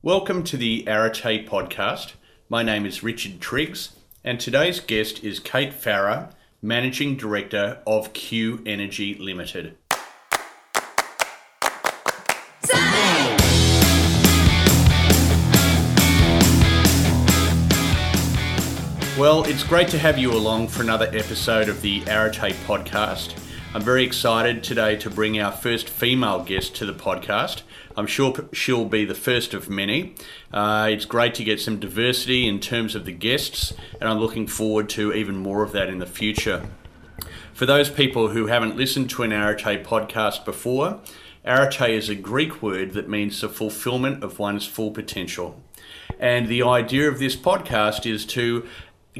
Welcome to the Arete podcast. My name is Richard Triggs, and today's guest is Kate Farah, Managing Director of Q Energy Limited. Well, it's great to have you along for another episode of the Arete podcast. I'm very excited today to bring our first female guest to the podcast. I'm sure she'll be the first of many. Uh, it's great to get some diversity in terms of the guests, and I'm looking forward to even more of that in the future. For those people who haven't listened to an Arete podcast before, Arete is a Greek word that means the fulfillment of one's full potential. And the idea of this podcast is to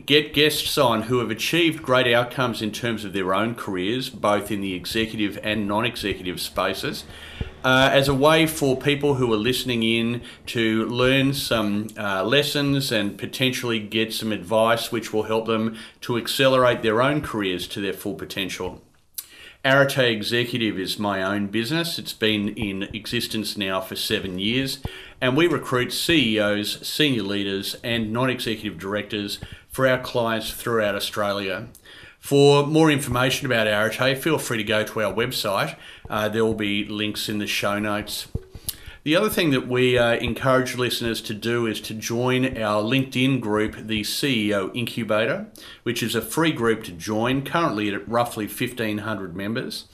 get guests on who have achieved great outcomes in terms of their own careers, both in the executive and non executive spaces, uh, as a way for people who are listening in to learn some uh, lessons and potentially get some advice which will help them to accelerate their own careers to their full potential. Arete Executive is my own business. It's been in existence now for seven years, and we recruit CEOs, senior leaders, and non executive directors for our clients throughout Australia. For more information about Arete, feel free to go to our website. Uh, there will be links in the show notes. The other thing that we uh, encourage listeners to do is to join our LinkedIn group, the CEO Incubator, which is a free group to join, currently at roughly 1,500 members.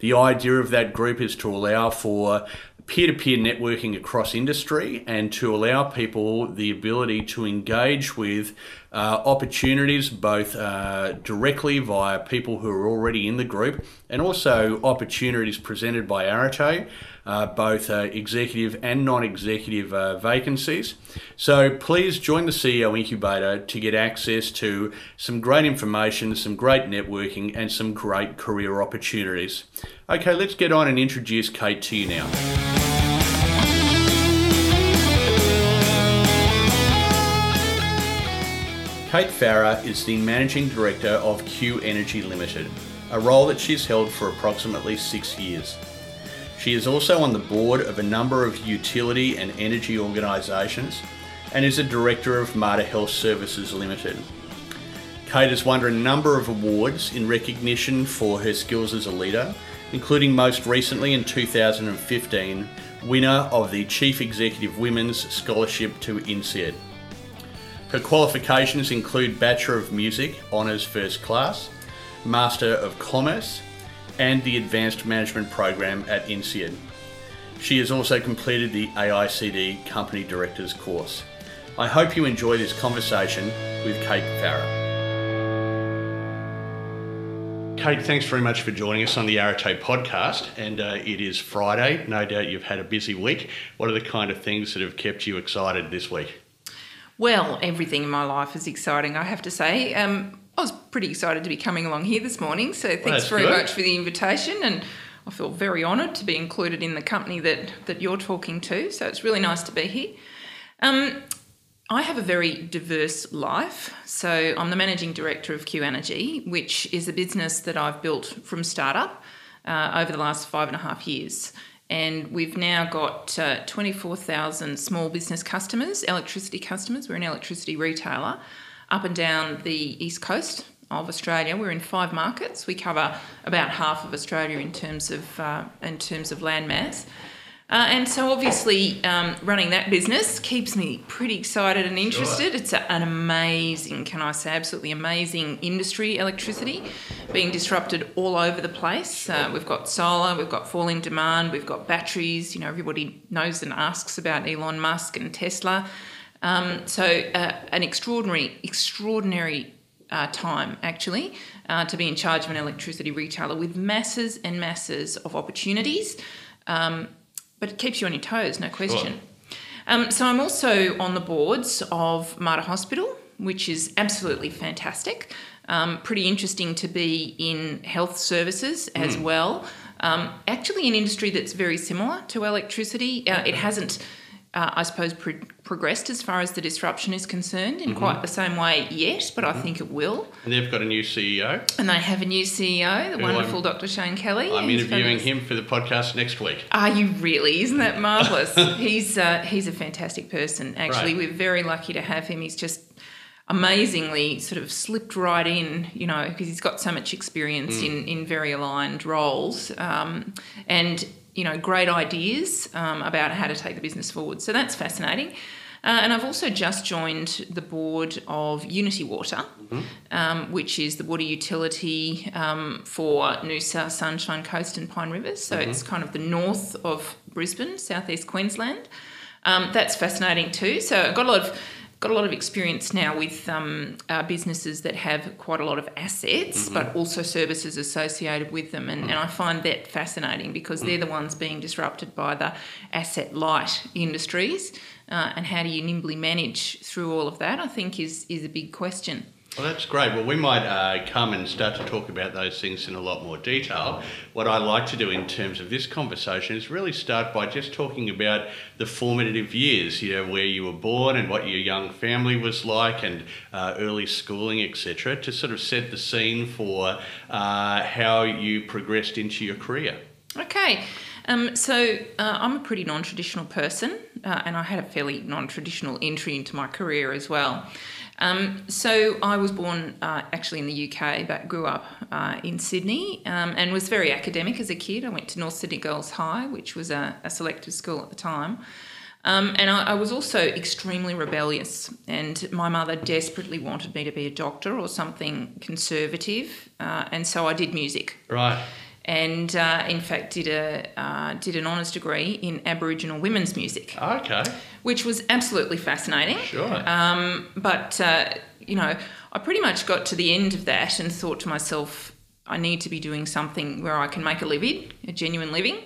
The idea of that group is to allow for peer to peer networking across industry and to allow people the ability to engage with uh, opportunities both uh, directly via people who are already in the group and also opportunities presented by Arete, uh, both uh, executive and non executive uh, vacancies. So please join the CEO Incubator to get access to some great information, some great networking, and some great career opportunities. Okay, let's get on and introduce Kate to you now. Kate Farah is the Managing Director of Q Energy Limited, a role that she's held for approximately six years. She is also on the board of a number of utility and energy organisations and is a director of Mater Health Services Limited. Kate has won a number of awards in recognition for her skills as a leader, including most recently in 2015, winner of the Chief Executive Women's Scholarship to INSEAD. Her qualifications include Bachelor of Music, Honours First Class, Master of Commerce, and the Advanced Management Program at INSEAD. She has also completed the AICD Company Directors course. I hope you enjoy this conversation with Kate Farah. Kate, thanks very much for joining us on the Arete podcast. And uh, it is Friday. No doubt you've had a busy week. What are the kind of things that have kept you excited this week? Well, everything in my life is exciting, I have to say. Um, I was pretty excited to be coming along here this morning, so thanks well, very good. much for the invitation. And I feel very honoured to be included in the company that, that you're talking to, so it's really nice to be here. Um, I have a very diverse life. So I'm the managing director of Q Energy, which is a business that I've built from startup uh, over the last five and a half years and we've now got uh, 24,000 small business customers, electricity customers. We're an electricity retailer up and down the east coast of Australia. We're in five markets. We cover about half of Australia in terms of uh, in terms of landmass. Uh, and so, obviously, um, running that business keeps me pretty excited and interested. Sure. It's a, an amazing, can I say, absolutely amazing industry, electricity, being disrupted all over the place. Uh, we've got solar, we've got falling demand, we've got batteries. You know, everybody knows and asks about Elon Musk and Tesla. Um, so, uh, an extraordinary, extraordinary uh, time actually uh, to be in charge of an electricity retailer with masses and masses of opportunities. Um, but it keeps you on your toes, no question. Sure. Um, so I'm also on the boards of Mater Hospital, which is absolutely fantastic. Um, pretty interesting to be in health services as mm. well. Um, actually, an industry that's very similar to electricity. Uh, it hasn't uh, I suppose, pro- progressed as far as the disruption is concerned in mm-hmm. quite the same way yet, but mm-hmm. I think it will. And they've got a new CEO. And they have a new CEO, the Who wonderful I'm, Dr. Shane Kelly. I'm interviewing him for the podcast next week. Are you really? Isn't that marvellous? he's uh, he's a fantastic person. Actually, right. we're very lucky to have him. He's just amazingly sort of slipped right in, you know, because he's got so much experience mm. in, in very aligned roles. Um, and you know, great ideas um, about how to take the business forward. So that's fascinating. Uh, and I've also just joined the board of Unitywater, mm-hmm. um, which is the water utility um, for Noosa, Sunshine Coast, and Pine Rivers. So mm-hmm. it's kind of the north of Brisbane, southeast Queensland. Um, that's fascinating too. So I've got a lot of got a lot of experience now with um, uh, businesses that have quite a lot of assets, mm-hmm. but also services associated with them. And, mm-hmm. and, I find that fascinating because they're the ones being disrupted by the asset light industries. Uh, and how do you nimbly manage through all of that? I think is is a big question. Well, that's great. Well, we might uh, come and start to talk about those things in a lot more detail. What I like to do in terms of this conversation is really start by just talking about the formative years, you know, where you were born and what your young family was like and uh, early schooling, etc., to sort of set the scene for uh, how you progressed into your career. Okay. Um, so uh, I'm a pretty non-traditional person, uh, and I had a fairly non-traditional entry into my career as well. Um, so I was born uh, actually in the UK, but grew up uh, in Sydney um, and was very academic as a kid. I went to North Sydney Girls High, which was a, a selective school at the time. Um, and I, I, was also extremely rebellious, and my mother desperately wanted me to be a doctor or something conservative, uh, and so I did music. Right and uh, in fact did a uh, did an honours degree in Aboriginal women's music. Okay. Which was absolutely fascinating. Sure. Um, but uh, you know, I pretty much got to the end of that and thought to myself, I need to be doing something where I can make a living, a genuine living.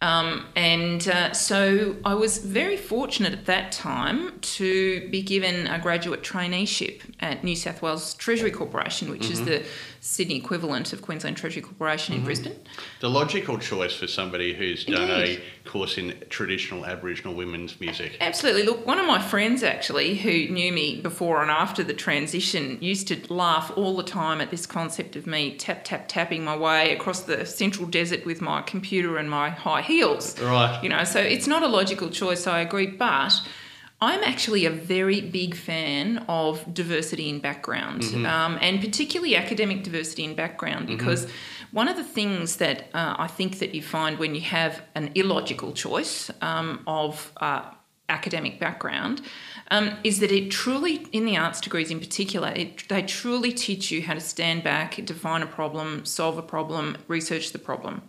Um, and uh, so I was very fortunate at that time to be given a graduate traineeship at New South Wales Treasury Corporation, which mm-hmm. is the Sydney equivalent of Queensland Treasury Corporation mm-hmm. in Brisbane. The logical choice for somebody who's done Indeed. a course in traditional Aboriginal women's music. Absolutely. Look, one of my friends actually who knew me before and after the transition used to laugh all the time at this concept of me tap, tap, tapping my way across the central desert with my computer and my high heels. Right. You know, so it's not a logical choice, I agree, but I'm actually a very big fan of diversity in background, mm-hmm. um, and particularly academic diversity in background, mm-hmm. because mm-hmm. one of the things that uh, I think that you find when you have an illogical choice um, of uh, academic background um, is that it truly, in the arts degrees in particular, it, they truly teach you how to stand back, define a problem, solve a problem, research the problem.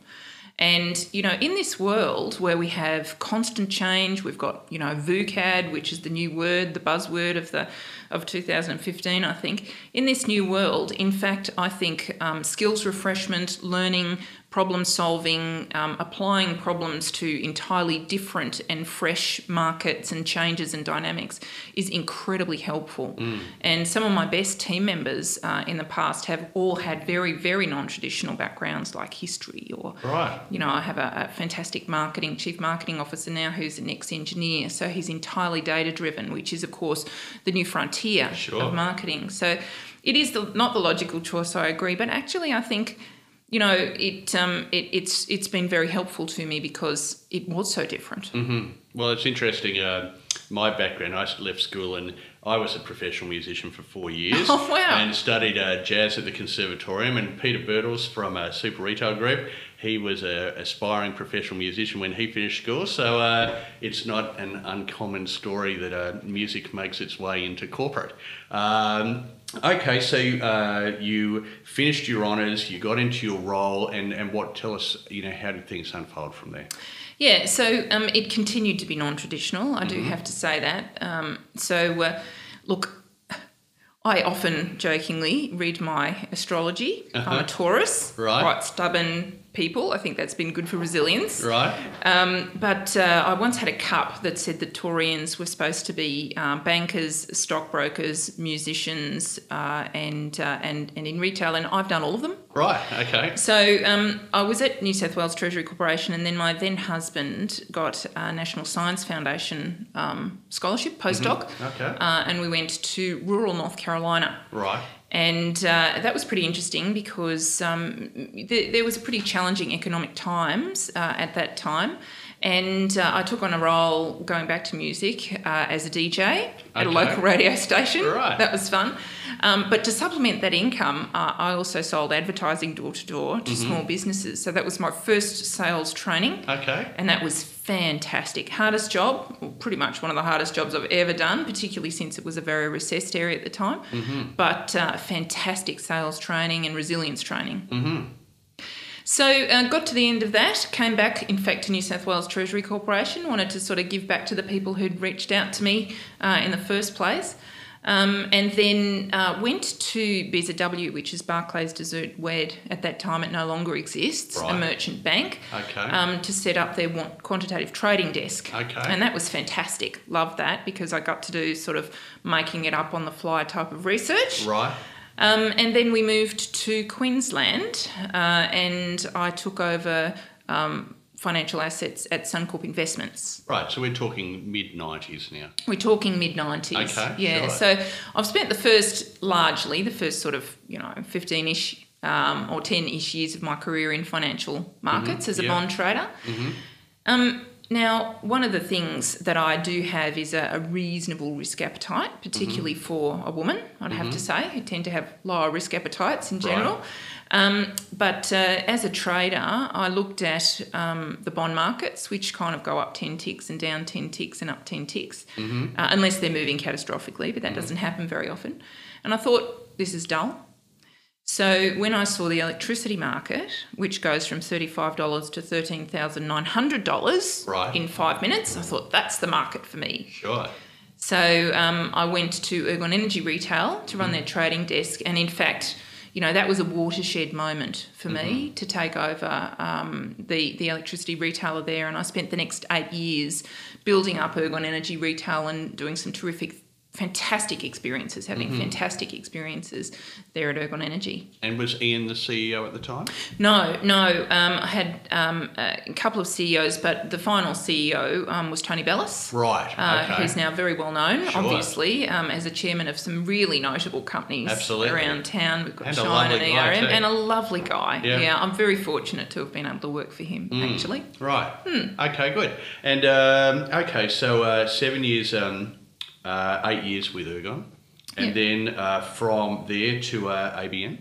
And, you know, in this world where we have constant change, we've got, you know, VUCAD, which is the new word, the buzzword of the of 2015, I think. In this new world, in fact, I think um, skills refreshment, learning, problem solving, um, applying problems to entirely different and fresh markets and changes and dynamics is incredibly helpful. Mm. And some of my best team members uh, in the past have all had very, very non traditional backgrounds like history or, right. you know, I have a, a, fantastic marketing, chief marketing officer now who's an ex engineer. So he's entirely data driven, which is, of course, the new frontier sure. of marketing. So it is the, not the logical choice, I agree, but actually, I think you know, it, um, it it's it's been very helpful to me because it was so different. Mm-hmm. Well, it's interesting. Uh, my background, I left school and I was a professional musician for four years. Oh, wow. And studied uh, jazz at the Conservatorium. And Peter Birtles from a Super Retail Group, he was an aspiring professional musician when he finished school. So uh, it's not an uncommon story that uh, music makes its way into corporate. Um, Okay, so uh, you finished your honours, you got into your role, and, and what? Tell us, you know, how did things unfold from there? Yeah, so um, it continued to be non-traditional. I do mm-hmm. have to say that. Um, so, uh, look, I often jokingly read my astrology. Uh-huh. I'm a Taurus, right? Quite stubborn, people. I think that's been good for resilience. Right. Um, but uh, I once had a cup that said that Taurians were supposed to be um, bankers, stockbrokers, musicians, uh, and, uh, and and in retail, and I've done all of them. Right. Okay. So um, I was at New South Wales Treasury Corporation, and then my then husband got a National Science Foundation um, scholarship postdoc. Mm-hmm. Okay. Uh, and we went to rural North Carolina. Right. And uh, that was pretty interesting because um, th- there was a pretty challenging economic times uh, at that time. And uh, I took on a role going back to music uh, as a DJ at a local radio station. Right. That was fun. Um, but to supplement that income, uh, I also sold advertising door to door Mm-hmm. to small businesses. So that was my first sales training. Okay. And that was fantastic. Hardest job, well, pretty much one of the hardest jobs I've ever done, particularly since it was a very recessed area at the time. But uh, fantastic sales training and resilience training. So uh, got to the end of that, came back, in fact, to New South Wales Treasury Corporation, wanted to sort of give back to the people who'd reached out to me uh, in the first place. Um, and then uh, went to BZW, which is Barclays de Zoete Wedd. At that time, it no longer exists, a merchant bank Okay. um, to set up their quantitative trading desk. Okay. And that was fantastic. Loved that because I got to do sort of making it up on the fly type of research. right. Um, and then we moved to Queensland uh, and I took over um, financial assets at Suncorp Investments. Right. So we're talking mid nineties now. We're talking mid 90s. Okay, Yeah. sure. So I've spent the first, largely, the first sort of, you know, 15 ish um, or 10 ish years of my career in financial markets as a Mm-hmm. yeah. bond trader. Um, now, one of the things that I do have is a, a reasonable risk appetite, particularly Mm-hmm. for a woman, I'd have to say, who tend to have lower risk appetites in general. Right. Um, but uh, as a trader, I looked at um, the bond markets, which kind of go up 10 ticks and down 10 ticks and up 10 ticks, Mm-hmm. uh, unless they're moving catastrophically, but that doesn't happen very often. And I thought, this is dull. So when I saw the electricity market, which goes from $35 to $13,900 Right. in five minutes, I thought that's the market for me. Sure. So um, I went to Ergon Energy Retail to run their trading desk, and in fact, you know that was a watershed moment for me to take over um, the the electricity retailer there, and I spent the next eight years building up Ergon Energy Retail and doing some terrific. Fantastic experiences, having fantastic experiences there at Ergon Energy. And was Ian the CEO at the time? No, no. Um, I had um, a couple of CEOs, but the final CEO um, was Tony Bellas. Right. Uh, okay. who's now very well known, Sure. obviously, um, as a chairman of some really notable companies Absolutely. around town. We've got And a Shine and lovely guy ERM, and a lovely guy. Yeah. Yeah. I'm very fortunate to have been able to work for him, actually. Right. Hmm. Okay, good. And um, okay, so uh, seven years, um, uh, eight years with Ergon, and then uh, from there to uh, ABN.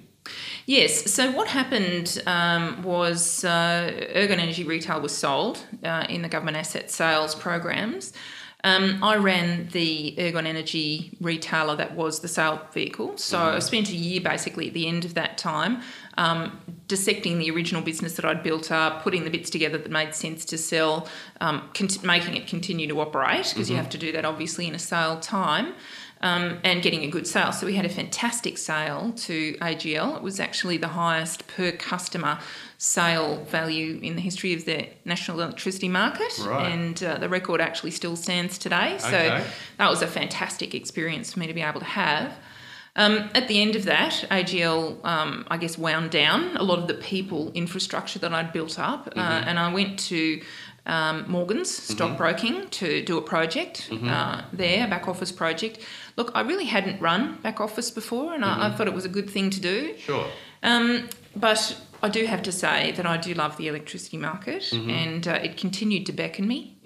Yes. So what happened um, was uh, Ergon Energy Retail was sold uh, in the government asset sales programs. Um, I ran the Ergon Energy retailer that was the sale vehicle. So I spent a year basically at the end of that time um, dissecting the original business that I'd built up, putting the bits together that made sense to sell, um, cont- making it continue to operate because you have to do that obviously in a sale time. Um, and getting a good sale. So we had a fantastic sale to AGL. It was actually the highest per customer sale value in the history of the national electricity market, Right. and uh, the record actually still stands today. So Okay. that was a fantastic experience for me to be able to have. Um, at the end of that, AGL, um, I guess, wound down a lot of the people infrastructure that I'd built up, uh, and I went to um, Morgan's stockbroking to do a project uh, there, a back office project. Look, I really hadn't run back office before, and I, I thought it was a good thing to do. Sure. Um, but I do have to say that I do love the electricity market, and uh, it continued to beckon me.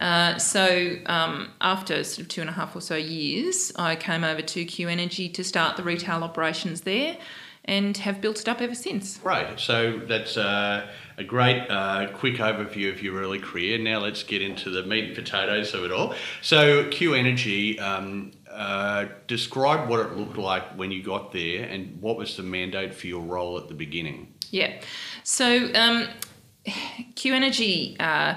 Uh, so um, after sort of two and a half or so years, I came over to Q Energy to start the retail operations there, and have built it up ever since. Right. So that's uh, a great uh, quick overview of your early career. Now let's get into the meat and potatoes of it all. So Q Energy, um, uh, describe what it looked like when you got there, and what was the mandate for your role at the beginning. Yeah. So um, Q Energy uh,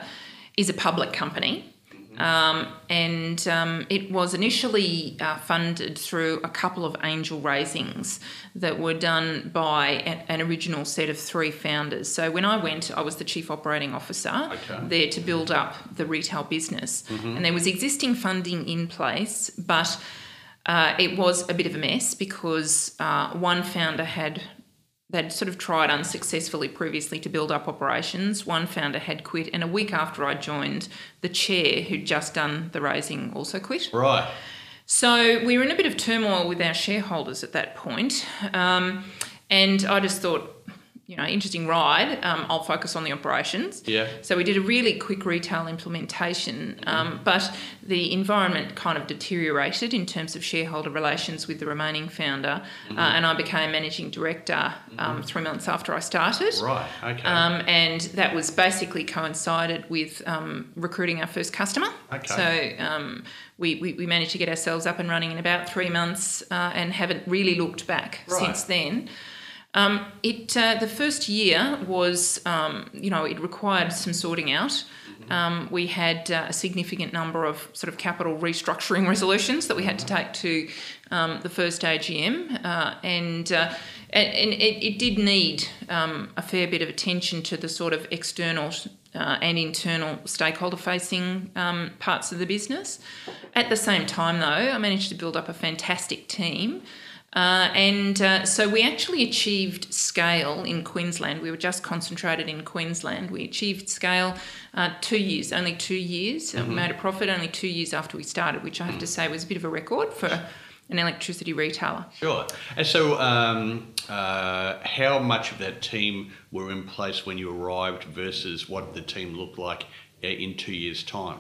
is a public company. Um, and um, it was initially uh, funded through a couple of angel raisings that were done by an, an, original set of three founders. So when I went, I was the chief operating officer okay. there to build up the retail business. Mm-hmm. And there was existing funding in place, but uh, it was a bit of a mess because uh, one founder had they'd sort of tried unsuccessfully previously to build up operations. One founder had quit, and a week after I joined, the chair who'd just done the raising also quit. Right. So we were in a bit of turmoil with our shareholders at that point, um, and I just thought you know, interesting ride. Um, I'll focus on the operations. Yeah. So we did a really quick retail implementation, um, but the environment kind of deteriorated in terms of shareholder relations with the remaining founder, mm-hmm. uh, and I became managing director um, mm-hmm. three months after I started. Right. Okay. Um, and that was basically coincided with um, recruiting our first customer. Okay. So um, we, we, we, managed to get ourselves up and running in about three months, uh, and haven't really looked back right. since then. Um, it uh, the first year was um, you know it required some sorting out. Mm-hmm. Um, we had uh, a significant number of sort of capital restructuring resolutions that we had to take to um, the first AGM, uh, and, uh, and, and it, it, did need um, a fair bit of attention to the sort of external uh, and internal stakeholder facing um, parts of the business. At the same time, though, I managed to build up a fantastic team. Uh, and uh, so we actually achieved scale in Queensland. We were just concentrated in Queensland. We achieved scale uh, two years, only two years. Mm-hmm. We made a profit only two years after we started, which I have to say was a bit of a record for an electricity retailer. Sure. And so, um, uh, how much of that team were in place when you arrived versus what the team looked like uh, in two years' time?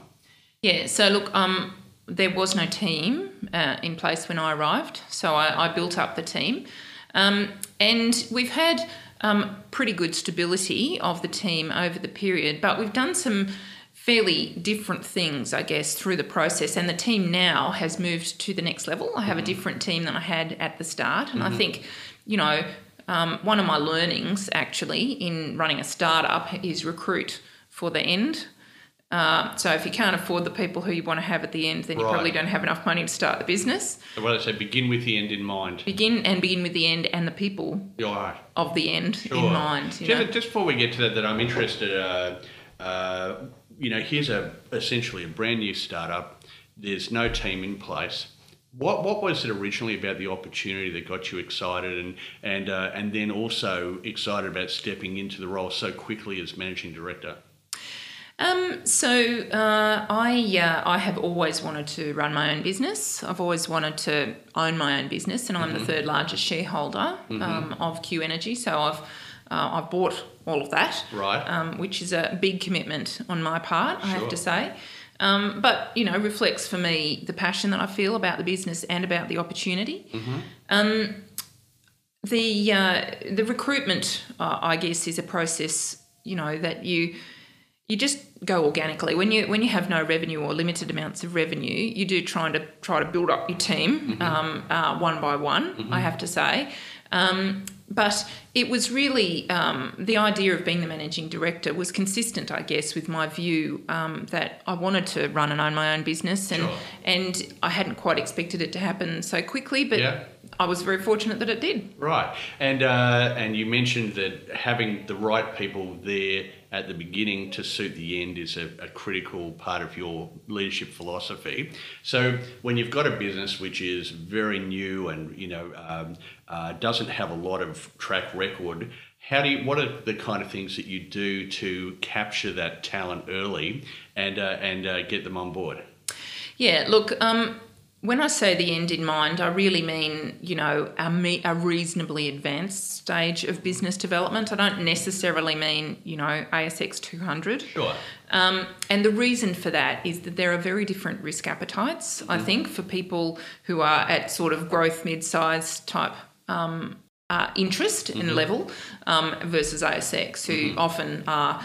Yeah, so look, um, there was no team uh, in place when I arrived, so I, I built up the team. Um, and we've had um, pretty good stability of the team over the period, but we've done some fairly different things, I guess, through the process. And the team now has moved to the next level. I have mm-hmm. a different team than I had at the start. And mm-hmm. I think, you know, um, one of my learnings actually in running a startup is recruit for the end. Uh, so if you can't afford the people who you want to have at the end, then you right. probably don't have enough money to start the business. So what I say, begin with the end in mind. Begin and begin with the end and the people right. of the end sure. in mind. Just, just, before we get to that, that I'm interested. Uh, uh, you know, here's a essentially a brand new startup. There's no team in place. What what was it originally about the opportunity that got you excited, and and uh, and then also excited about stepping into the role so quickly as managing director? Um, so uh, I uh, I have always wanted to run my own business. I've always wanted to own my own business, and I'm mm-hmm. the third largest shareholder mm-hmm. um, of Q Energy. So I've uh, I've bought all of that, right? Um, which is a big commitment on my part, sure. I have to say. Um, but you know, reflects for me the passion that I feel about the business and about the opportunity. Mm-hmm. Um, the uh, the recruitment, uh, I guess, is a process. You know that you you just go organically when you when you have no revenue or limited amounts of revenue you do try to try to build up your team mm-hmm. um, uh, one by one mm-hmm. I have to say um, but it was really um, the idea of being the managing director was consistent I guess with my view um, that I wanted to run and own my own business and sure. and I hadn't quite expected it to happen so quickly but yeah. I was very fortunate that it did. Right, and uh, and you mentioned that having the right people there at the beginning to suit the end is a, a, critical part of your leadership philosophy. So when you've got a business which is very new and you know um, uh, doesn't have a lot of track record, how do you, what are the kind of things that you do to capture that talent early and uh, and uh, get them on board? Yeah, look. Um, when I say the end in mind, I really mean, you know, a, me- a, reasonably advanced stage of business development. I don't necessarily mean, you know, ASX 200. Sure. Um, and the reason for that is that there are very different risk appetites, mm-hmm. I think, for people who are at sort of growth mid-sized type um, uh, interest mm-hmm. in level um, versus ASX, who mm-hmm. often are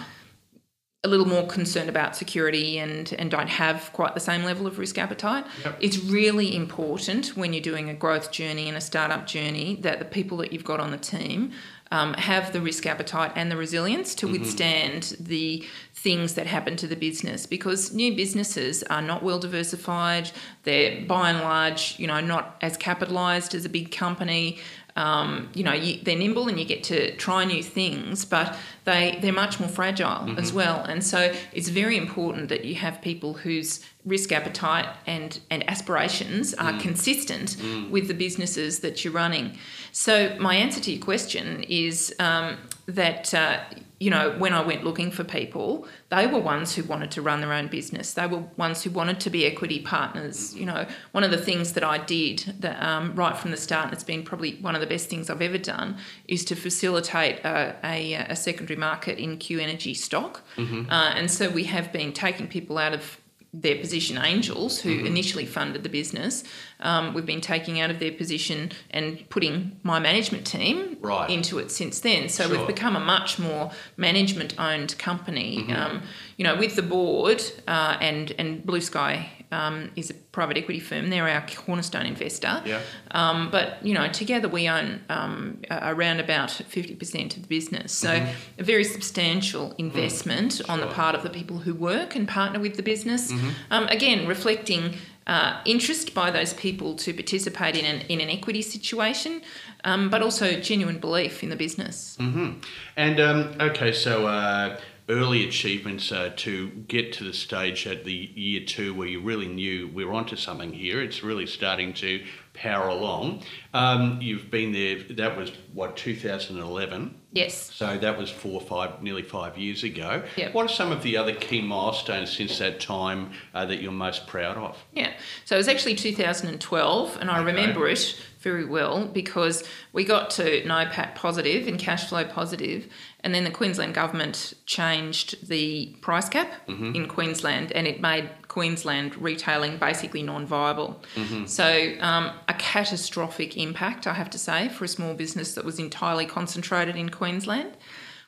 a little more concerned about security and, and don't have quite the same level of risk appetite. Yep. It's really important when you're doing a growth journey and a startup journey that the people that you've got on the team um, have the risk appetite and the resilience to mm-hmm. withstand the things that happen to the business because new businesses are not well diversified. They're by and large, you know, not as capitalized as a big company. Um, you know, you, they're nimble and you get to try new things, but they they're much more fragile mm-hmm. as well. And so it's very important that you have people whose risk appetite and and aspirations are mm. consistent mm. with the businesses that you're running. So my answer to your question is um, that. Uh, you know, when I went looking for people, they were ones who wanted to run their own business. They were ones who wanted to be equity partners. You know, one of the things that I did that, um, right from the start, and it's been probably one of the best things I've ever done, is to facilitate a, a, a secondary market in Q Energy stock. Mm-hmm. Uh, and so we have been taking people out of their position angels who mm-hmm. initially funded the business. Um, we've been taking out of their position and putting my management team right. into it since then. So sure. we've become a much more management owned company. Mm-hmm. Um, you know, with the board uh, and and Blue Sky um, is a private equity firm. They're our cornerstone investor. Yeah. Um, but you know, together we own um, around about fifty percent of the business. So mm-hmm. a very substantial investment mm. on the part of the people who work and partner with the business. Mm-hmm. Um, again, reflecting. Uh, interest by those people to participate in an, in an equity situation, um, but also genuine belief in the business. Mm-hmm. And um, okay, so uh, early achievements uh, to get to the stage at the year two where you really knew we are onto something here. It's really starting to power along. Um, you've been there, that was what, 2011? Yes. So that was four, or five, nearly five years ago. Yep. What are some of the other key milestones since that time uh, that you're most proud of? Yeah. So it was actually 2012, and I okay. remember it very well because we got to NOPAT positive and cash flow positive, and then the Queensland government changed the price cap mm-hmm. in Queensland, and it made Queensland retailing basically non-viable. Mm-hmm. So um, a catastrophic impact, I have to say, for a small business that was entirely concentrated in Queensland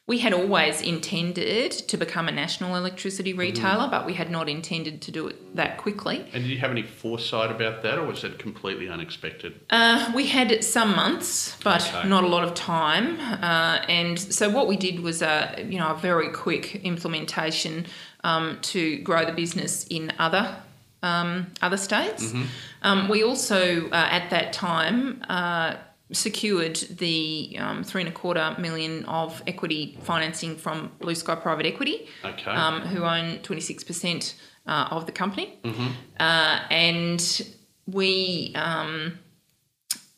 we had always intended to become a national electricity mm-hmm. retailer, mm. but we had not intended to do it that quickly. And did you have any foresight about that, or was it completely unexpected? Uh, we had some months, but okay. not a lot of time. Uh, and so what we did was a you know a very quick implementation um, to grow the business in other um, other states. Mm-hmm. Um, we also uh, at that time uh, secured the um, three and a quarter million of equity financing from Blue Sky Private Equity, okay. um, who own 26% uh, of the company. Mm-hmm. Uh, and we. Um,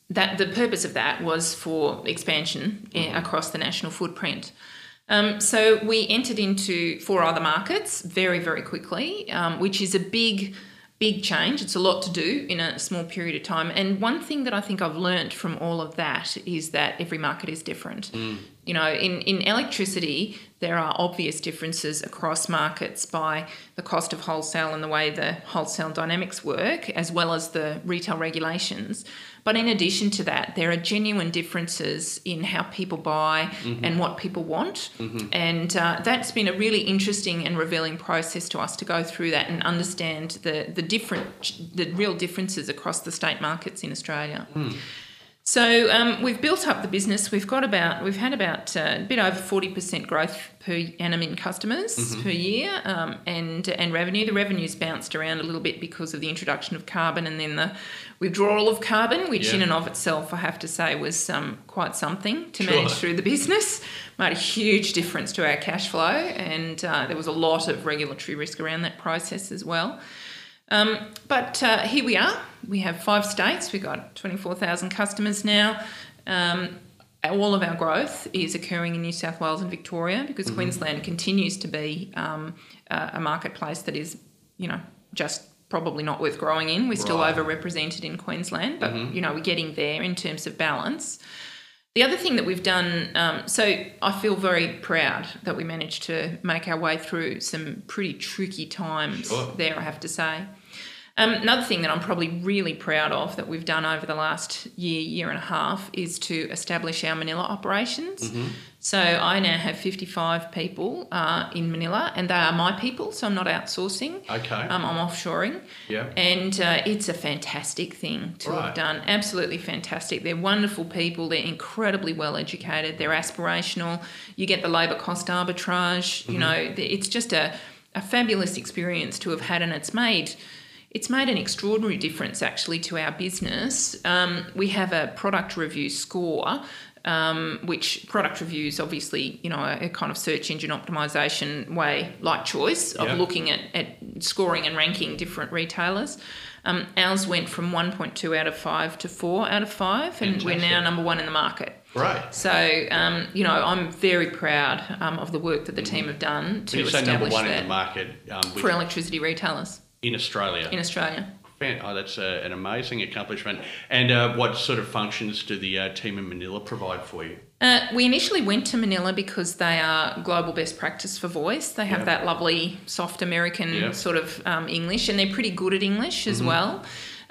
that the purpose of that was for expansion eh, mm-hmm. across the national footprint. Um, so we entered into four other markets very, very quickly, um, which is a big big change. It's a lot to do in a small period of time. And one thing that I think I've learned from all of that is that every market is different. Mm. You know, in, in electricity, there are obvious differences across markets by the cost of wholesale and the way the wholesale dynamics work, as well as the retail regulations. But in addition to that, there are genuine differences in how people buy mm-hmm. and what people want. Mm-hmm. And uh, that's been a really interesting and revealing process to us to go through that and understand the, the different, the real differences across the state markets in Australia. Mm. So um, we've built up the business. We've got about we've had about uh, a bit over forty percent growth per annum in customers mm-hmm. per year, um, and and revenue. The revenue's bounced around a little bit because of the introduction of carbon and then the withdrawal of carbon, which yeah. in and of itself, I have to say, was um, quite something to sure. manage through the business. Made a huge difference to our cash flow, and uh, there was a lot of regulatory risk around that process as well. Um, but uh, here we are. We have five states. We've got 24,000 customers now. Um, all of our growth is occurring in New South Wales and Victoria because mm-hmm. Queensland continues to be um, a marketplace that is, you know, just probably not worth growing in. We're still right. overrepresented in Queensland, but mm-hmm. you know we're getting there in terms of balance. The other thing that we've done, um, so I feel very proud that we managed to make our way through some pretty tricky times sure. there, I have to say. Um, another thing that I'm probably really proud of that we've done over the last year, year and a half is to establish our Manila operations. Mm-hmm. So I now have 55 people uh, in Manila, and they are my people, so I'm not outsourcing. Okay. Um, I'm offshoring. Yeah. And uh, it's a fantastic thing to Right. have done. Absolutely fantastic. They're wonderful people. They're incredibly well educated. They're aspirational. You get the labour cost arbitrage. You know, it's just a, a fabulous experience to have had, and it's made. It's made an extraordinary difference actually to our business. Um, we have a product review score, um, which product reviews obviously, you know, a, kind of search engine optimization way, like choice of Yeah. looking at, at scoring and ranking different retailers. Um, ours went from 1.2 out of 5 to 4 out of 5, and we're now number one in the market. Great. So, um, you know, I'm very proud um, of the work that the team have done to When you say number establish one in that the market um, for electricity retailers in Australia. in Australia. Oh, that's uh, an amazing accomplishment. And uh, what sort of functions do the uh, team in Manila provide for you? Uh, we initially went to Manila because they are global best practice for voice. They have Yeah. that lovely soft American Yeah. Mm-hmm. sort of um, English, and they're pretty good at English as well.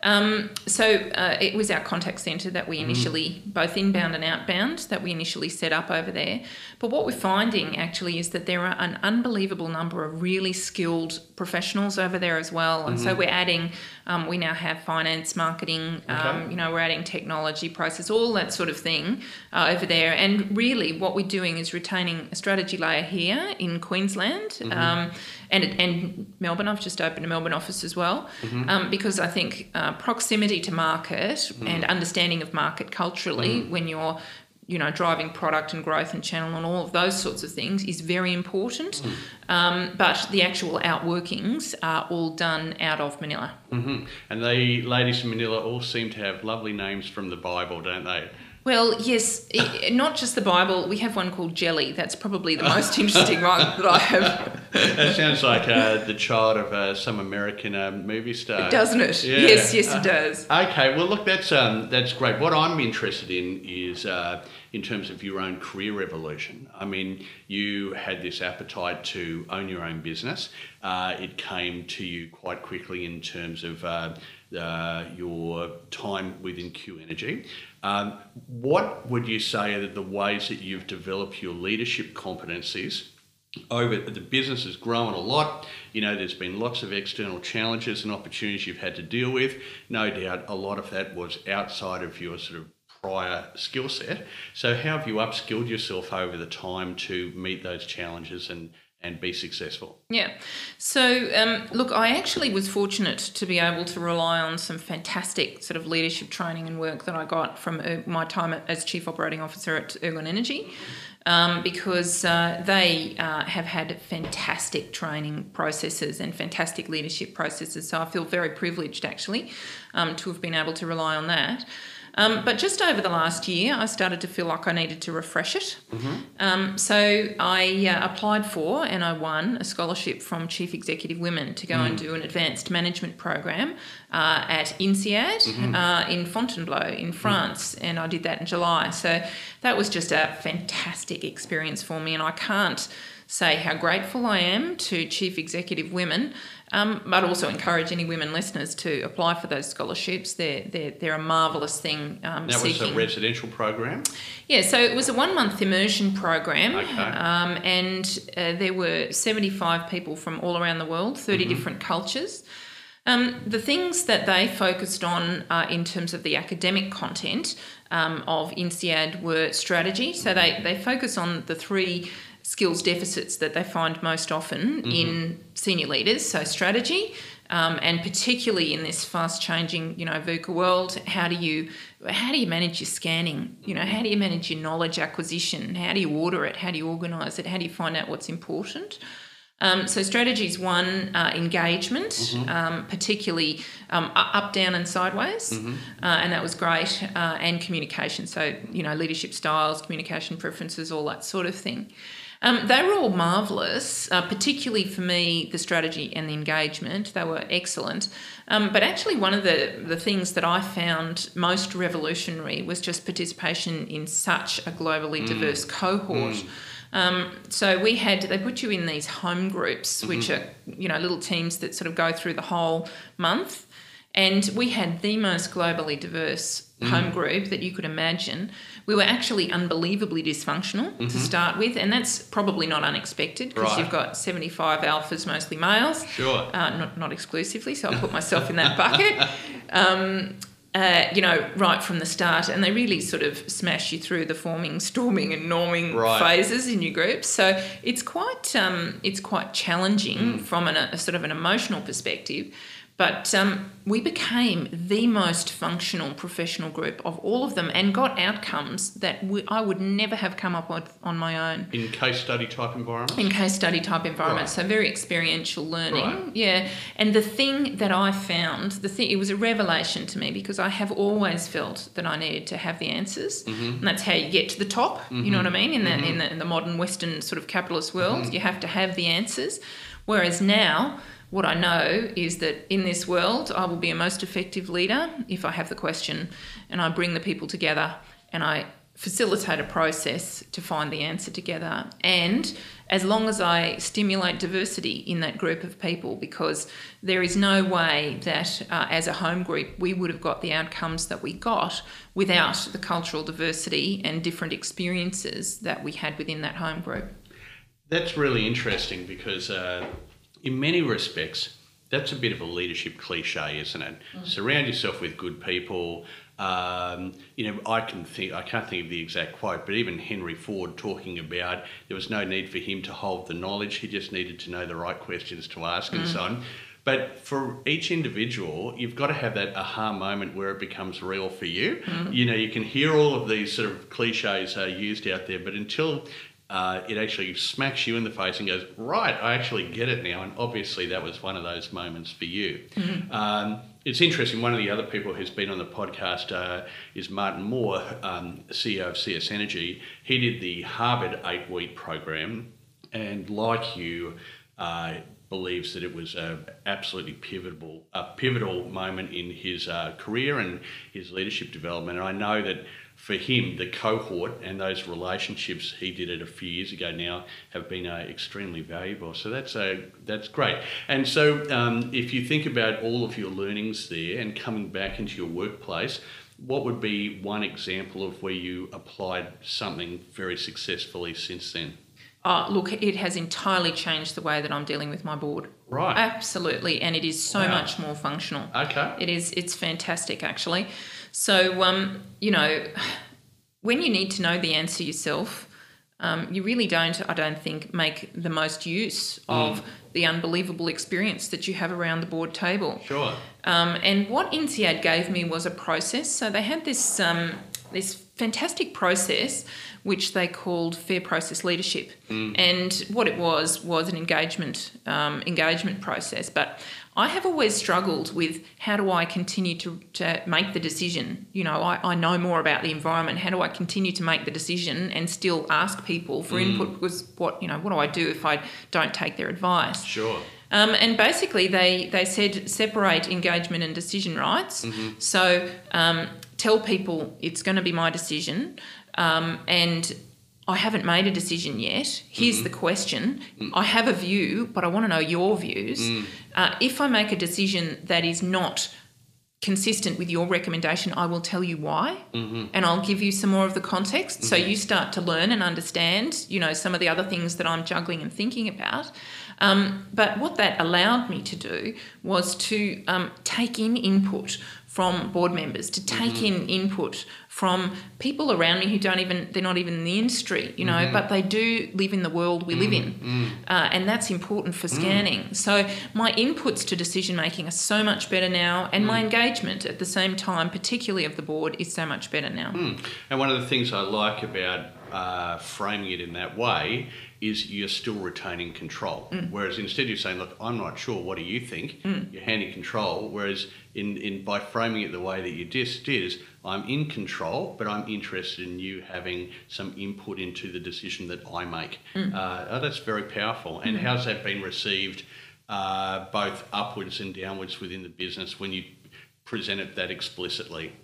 Um, so uh, it was our contact centre that we initially, both inbound and outbound, that we initially set up over there. But what we're finding actually is that there are an unbelievable number of really skilled professionals over there as well. And Mm-hmm. so we're adding, um, we now have finance, marketing, um, Okay. you know, we're adding technology, process, all that sort of thing uh, over there. And really, what we're doing is retaining a strategy layer here in Queensland Mm-hmm. um, and and Melbourne. I've just opened a Melbourne office as well Mm-hmm. um, because I think uh, proximity to market Mm. and understanding of market culturally when you're you know, driving product and growth and channel and all of those sorts of things is very important. Mm. Um, but the actual outworkings are all done out of Manila. hmm And the ladies in Manila all seem to have lovely names from the Bible, don't they? Well, yes, i not just the Bible. We have one called Jelly. That's probably the most interesting one that I have, That sounds like uh, the child of uh, some American uh, movie star. doesn't it? Yeah. Yes, yes, it does. Okay, well, look, that's um, that's great. What I'm interested in is uh, in terms of your own career evolution. I mean, you had this appetite to own your own business. Uh, it came to you quite quickly in terms of uh, your time within Q Energy. Um, what would you say are the ways that you've developed your leadership competencies? over the business has grown a lot. You know, there's been lots of external challenges and opportunities you've had to deal with. No doubt a lot of that was outside of your sort of prior skill set. So how have you upskilled yourself over the time to meet those challenges and and be successful? Yeah. So, um, look, I actually was fortunate to be able to rely on some fantastic sort of leadership training and work that I got from uh, my time as Chief Operating Officer at Ergon Energy. Um, because uh, they uh, have had fantastic training processes and fantastic leadership processes. So I feel very privileged actually um, to have been able to rely on that. Um, but just over the last year, I started to feel like I needed to refresh it. Um, so I uh, applied for and I won a scholarship from Chief Executive Women to go and do an advanced management program uh, at INSEAD uh, in Fontainebleau in France, and I did that in July. So that was just a fantastic experience for me, and I can't say how grateful I am to Chief Executive Women, um, but also encourage any women listeners to apply for those scholarships. They're, they're, they're a marvellous thing. Um, That was seeking. a residential program. Yeah, so it was a one month immersion program, Okay. um, and uh, there were 75 people from all around the world, 30 different cultures. Um, the things that they focused on uh, in terms of the academic content um, of INSEAD were strategy. So they, they focus on the three skills deficits that they find most often in senior leaders. So strategy, um, and particularly in this fast changing, you know, VUCA world, how do you how do you manage your scanning? You know, how do you manage your knowledge acquisition? How do you order it? How do you organise it? How do you find out what's important? Um, so strategy is one uh, engagement, um, particularly um, up, down, and sideways, uh, and that was great. Uh, and communication, so you know leadership styles, communication preferences, all that sort of thing. Um, they were all marvellous, uh, particularly for me, the strategy and the engagement. They were excellent. Um, but actually, one of the, the things that I found most revolutionary was just participation in such a globally diverse cohort. Um, so we had they put you in these home groups, which are you know little teams that sort of go through the whole month, And we had the most globally diverse mm. home group that you could imagine. We were actually unbelievably dysfunctional mm-hmm. to start with, and that's probably not unexpected because right. you've got 75 alphas, mostly males. Sure. Uh, not, not exclusively, so I'll put myself in that bucket. Um, uh, you know, right from the start, and they really sort of smash you through the forming, storming, and norming right. phases in your groups. So it's quite um, it's quite challenging mm. from an, a sort of an emotional perspective. But um, we became the most functional professional group of all of them and got outcomes that we, I would never have come up with on my own. In case study type environments? In case study type environments. Right. So very experiential learning. Right. Yeah. And the thing that I found, the thing, it was a revelation to me because I have always felt that I needed to have the answers. Mm-hmm. And that's how you get to the top. Mm-hmm. You know what I mm-hmm. mean? In the, mm-hmm. in the, in the modern Western sort of capitalist world, mm-hmm. you have to have the answers. Whereas now, what I know is that in this world, I will be a most effective leader if I have the question and I bring the people together and I facilitate a process to find the answer together. And as long as I stimulate diversity in that group of people, because there is no way that uh, as a home group we would have got the outcomes that we got without the cultural diversity and different experiences that we had within that home group. That's really interesting because. Uh in many respects, that's a bit of a leadership cliche, isn't it? Mm. Surround yourself with good people. Um, you know, I can think I can't think of the exact quote, but even Henry Ford talking about there was no need for him to hold the knowledge; he just needed to know the right questions to ask, mm. and so on. But for each individual, you've got to have that aha moment where it becomes real for you. Mm. You know, you can hear all of these sort of cliches uh, used out there, but until uh, it actually smacks you in the face and goes, right, I actually get it now. And obviously, that was one of those moments for you. Mm-hmm. Um, it's interesting. One of the other people who's been on the podcast uh, is Martin Moore, um, CEO of CS Energy. He did the Harvard eight week program, and like you, uh, believes that it was an absolutely pivotal, a pivotal moment in his uh, career and his leadership development. And I know that for him, the cohort and those relationships he did it a few years ago now have been uh, extremely valuable. So that's uh, that's great. And so, um, if you think about all of your learnings there and coming back into your workplace, what would be one example of where you applied something very successfully since then? Uh, look, it has entirely changed the way that I'm dealing with my board. Right. Absolutely, and it is so wow. much more functional. Okay. It is. It's fantastic, actually. So, um, you know, when you need to know the answer yourself, um, you really don't, I don't think, make the most use of mm. the unbelievable experience that you have around the board table. Sure. Um, and what INSEAD gave me was a process. So they had this um, this fantastic process which they called fair process leadership. Mm. And what it was was an engagement um, engagement process. But I have always struggled with how do I continue to, to make the decision? You know, I, I know more about the environment. How do I continue to make the decision and still ask people for mm. input? Because what, you know, what do I do if I don't take their advice? Sure. Um, and basically, they, they said separate engagement and decision rights. Mm-hmm. So um, tell people it's going to be my decision. Um, and I haven't made a decision yet. Here's mm-hmm. the question. Mm. I have a view, but I want to know your views. Mm. Uh, if I make a decision that is not consistent with your recommendation, I will tell you why, mm-hmm. and I'll give you some more of the context, mm-hmm. so you start to learn and understand, you know, some of the other things that I'm juggling and thinking about. Um, but what that allowed me to do was to um, take in input from board members, to take mm-hmm. in input from people around me who don't even, they're not even in the industry, you know, mm-hmm. but they do live in the world we mm-hmm. live in. Mm-hmm. Uh, and that's important for mm. scanning. So my inputs to decision making are so much better now, and my mm. engagement at the same time, particularly of the board, is so much better now. Mm. And one of the things I like about uh, framing it in that way is you're still retaining control. Mm. Whereas instead you're saying, look, I'm not sure, what do you think? Mm. You're handing control. Whereas in, in by framing it the way that you just did, is, I'm in control, but I'm interested in you having some input into the decision that I make. Mm. Uh, oh, that's very powerful. And mm. how's that been received uh, both upwards and downwards within the business when you present it that explicitly?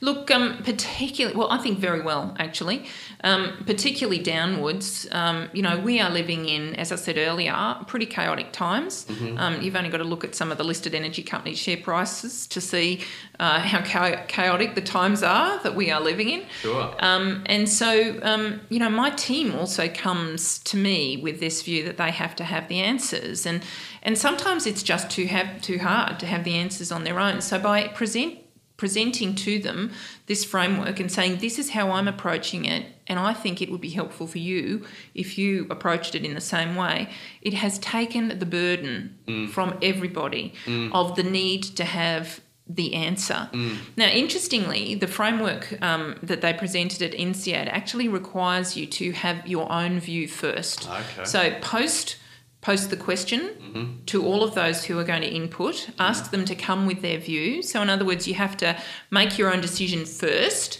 Look, um, particularly, well, I think very well, actually, um, particularly downwards. Um, you know, we are living in, as I said earlier, pretty chaotic times. Mm-hmm. Um, you've only got to look at some of the listed energy company share prices to see uh, how chaotic the times are that we are living in. Sure. Um, and so, um, you know, my team also comes to me with this view that they have to have the answers. And, and sometimes it's just too, have, too hard to have the answers on their own. So by present presenting to them this framework and saying, This is how I'm approaching it, and I think it would be helpful for you if you approached it in the same way, it has taken the burden mm. from everybody mm. of the need to have the answer. Mm. Now, interestingly, the framework um, that they presented at INSEAD actually requires you to have your own view first. Okay. So, post post the question mm-hmm. to all of those who are going to input, ask them to come with their view. So, in other words, you have to make your own decision first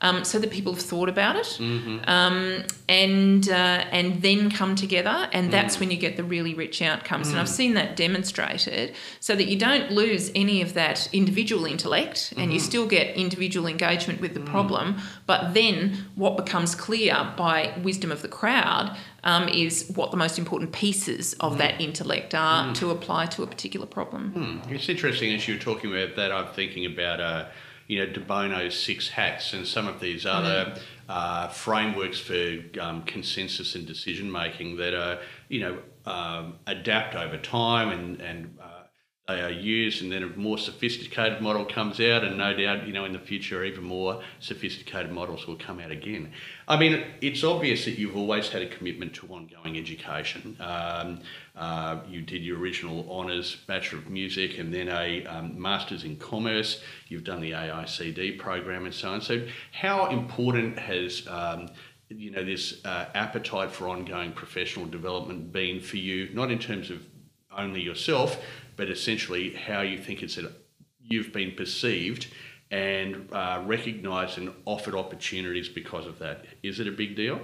um, so that people have thought about it, mm-hmm. um, and uh, and then come together, and that's mm. when you get the really rich outcomes. Mm. And I've mm. seen that demonstrated, so that you don't lose any of that individual intellect, and mm-hmm. you still get individual engagement with the mm. problem. But then what becomes clear by wisdom of the crowd um, is what the most important pieces of that intellect are to apply to a particular problem. Mm. It's interesting as you're talking about that. I'm thinking about. Uh, you know, De Bono's Six Hats and some of these other mm. uh, frameworks for um, consensus and decision making that are, you know, um, adapt over time and, and uh, they are used, and then a more sophisticated model comes out, and no doubt, you know, in the future, even more sophisticated models will come out again. I mean, it's obvious that you've always had a commitment to ongoing education. Um, uh, you did your original honours Bachelor of Music and then a um, Masters in Commerce. You've done the AICD program and so on. So, how important has um, you know this uh, appetite for ongoing professional development been for you? Not in terms of only yourself, but essentially how you think it's a, you've been perceived and uh, recognised and offered opportunities because of that. Is it a big deal?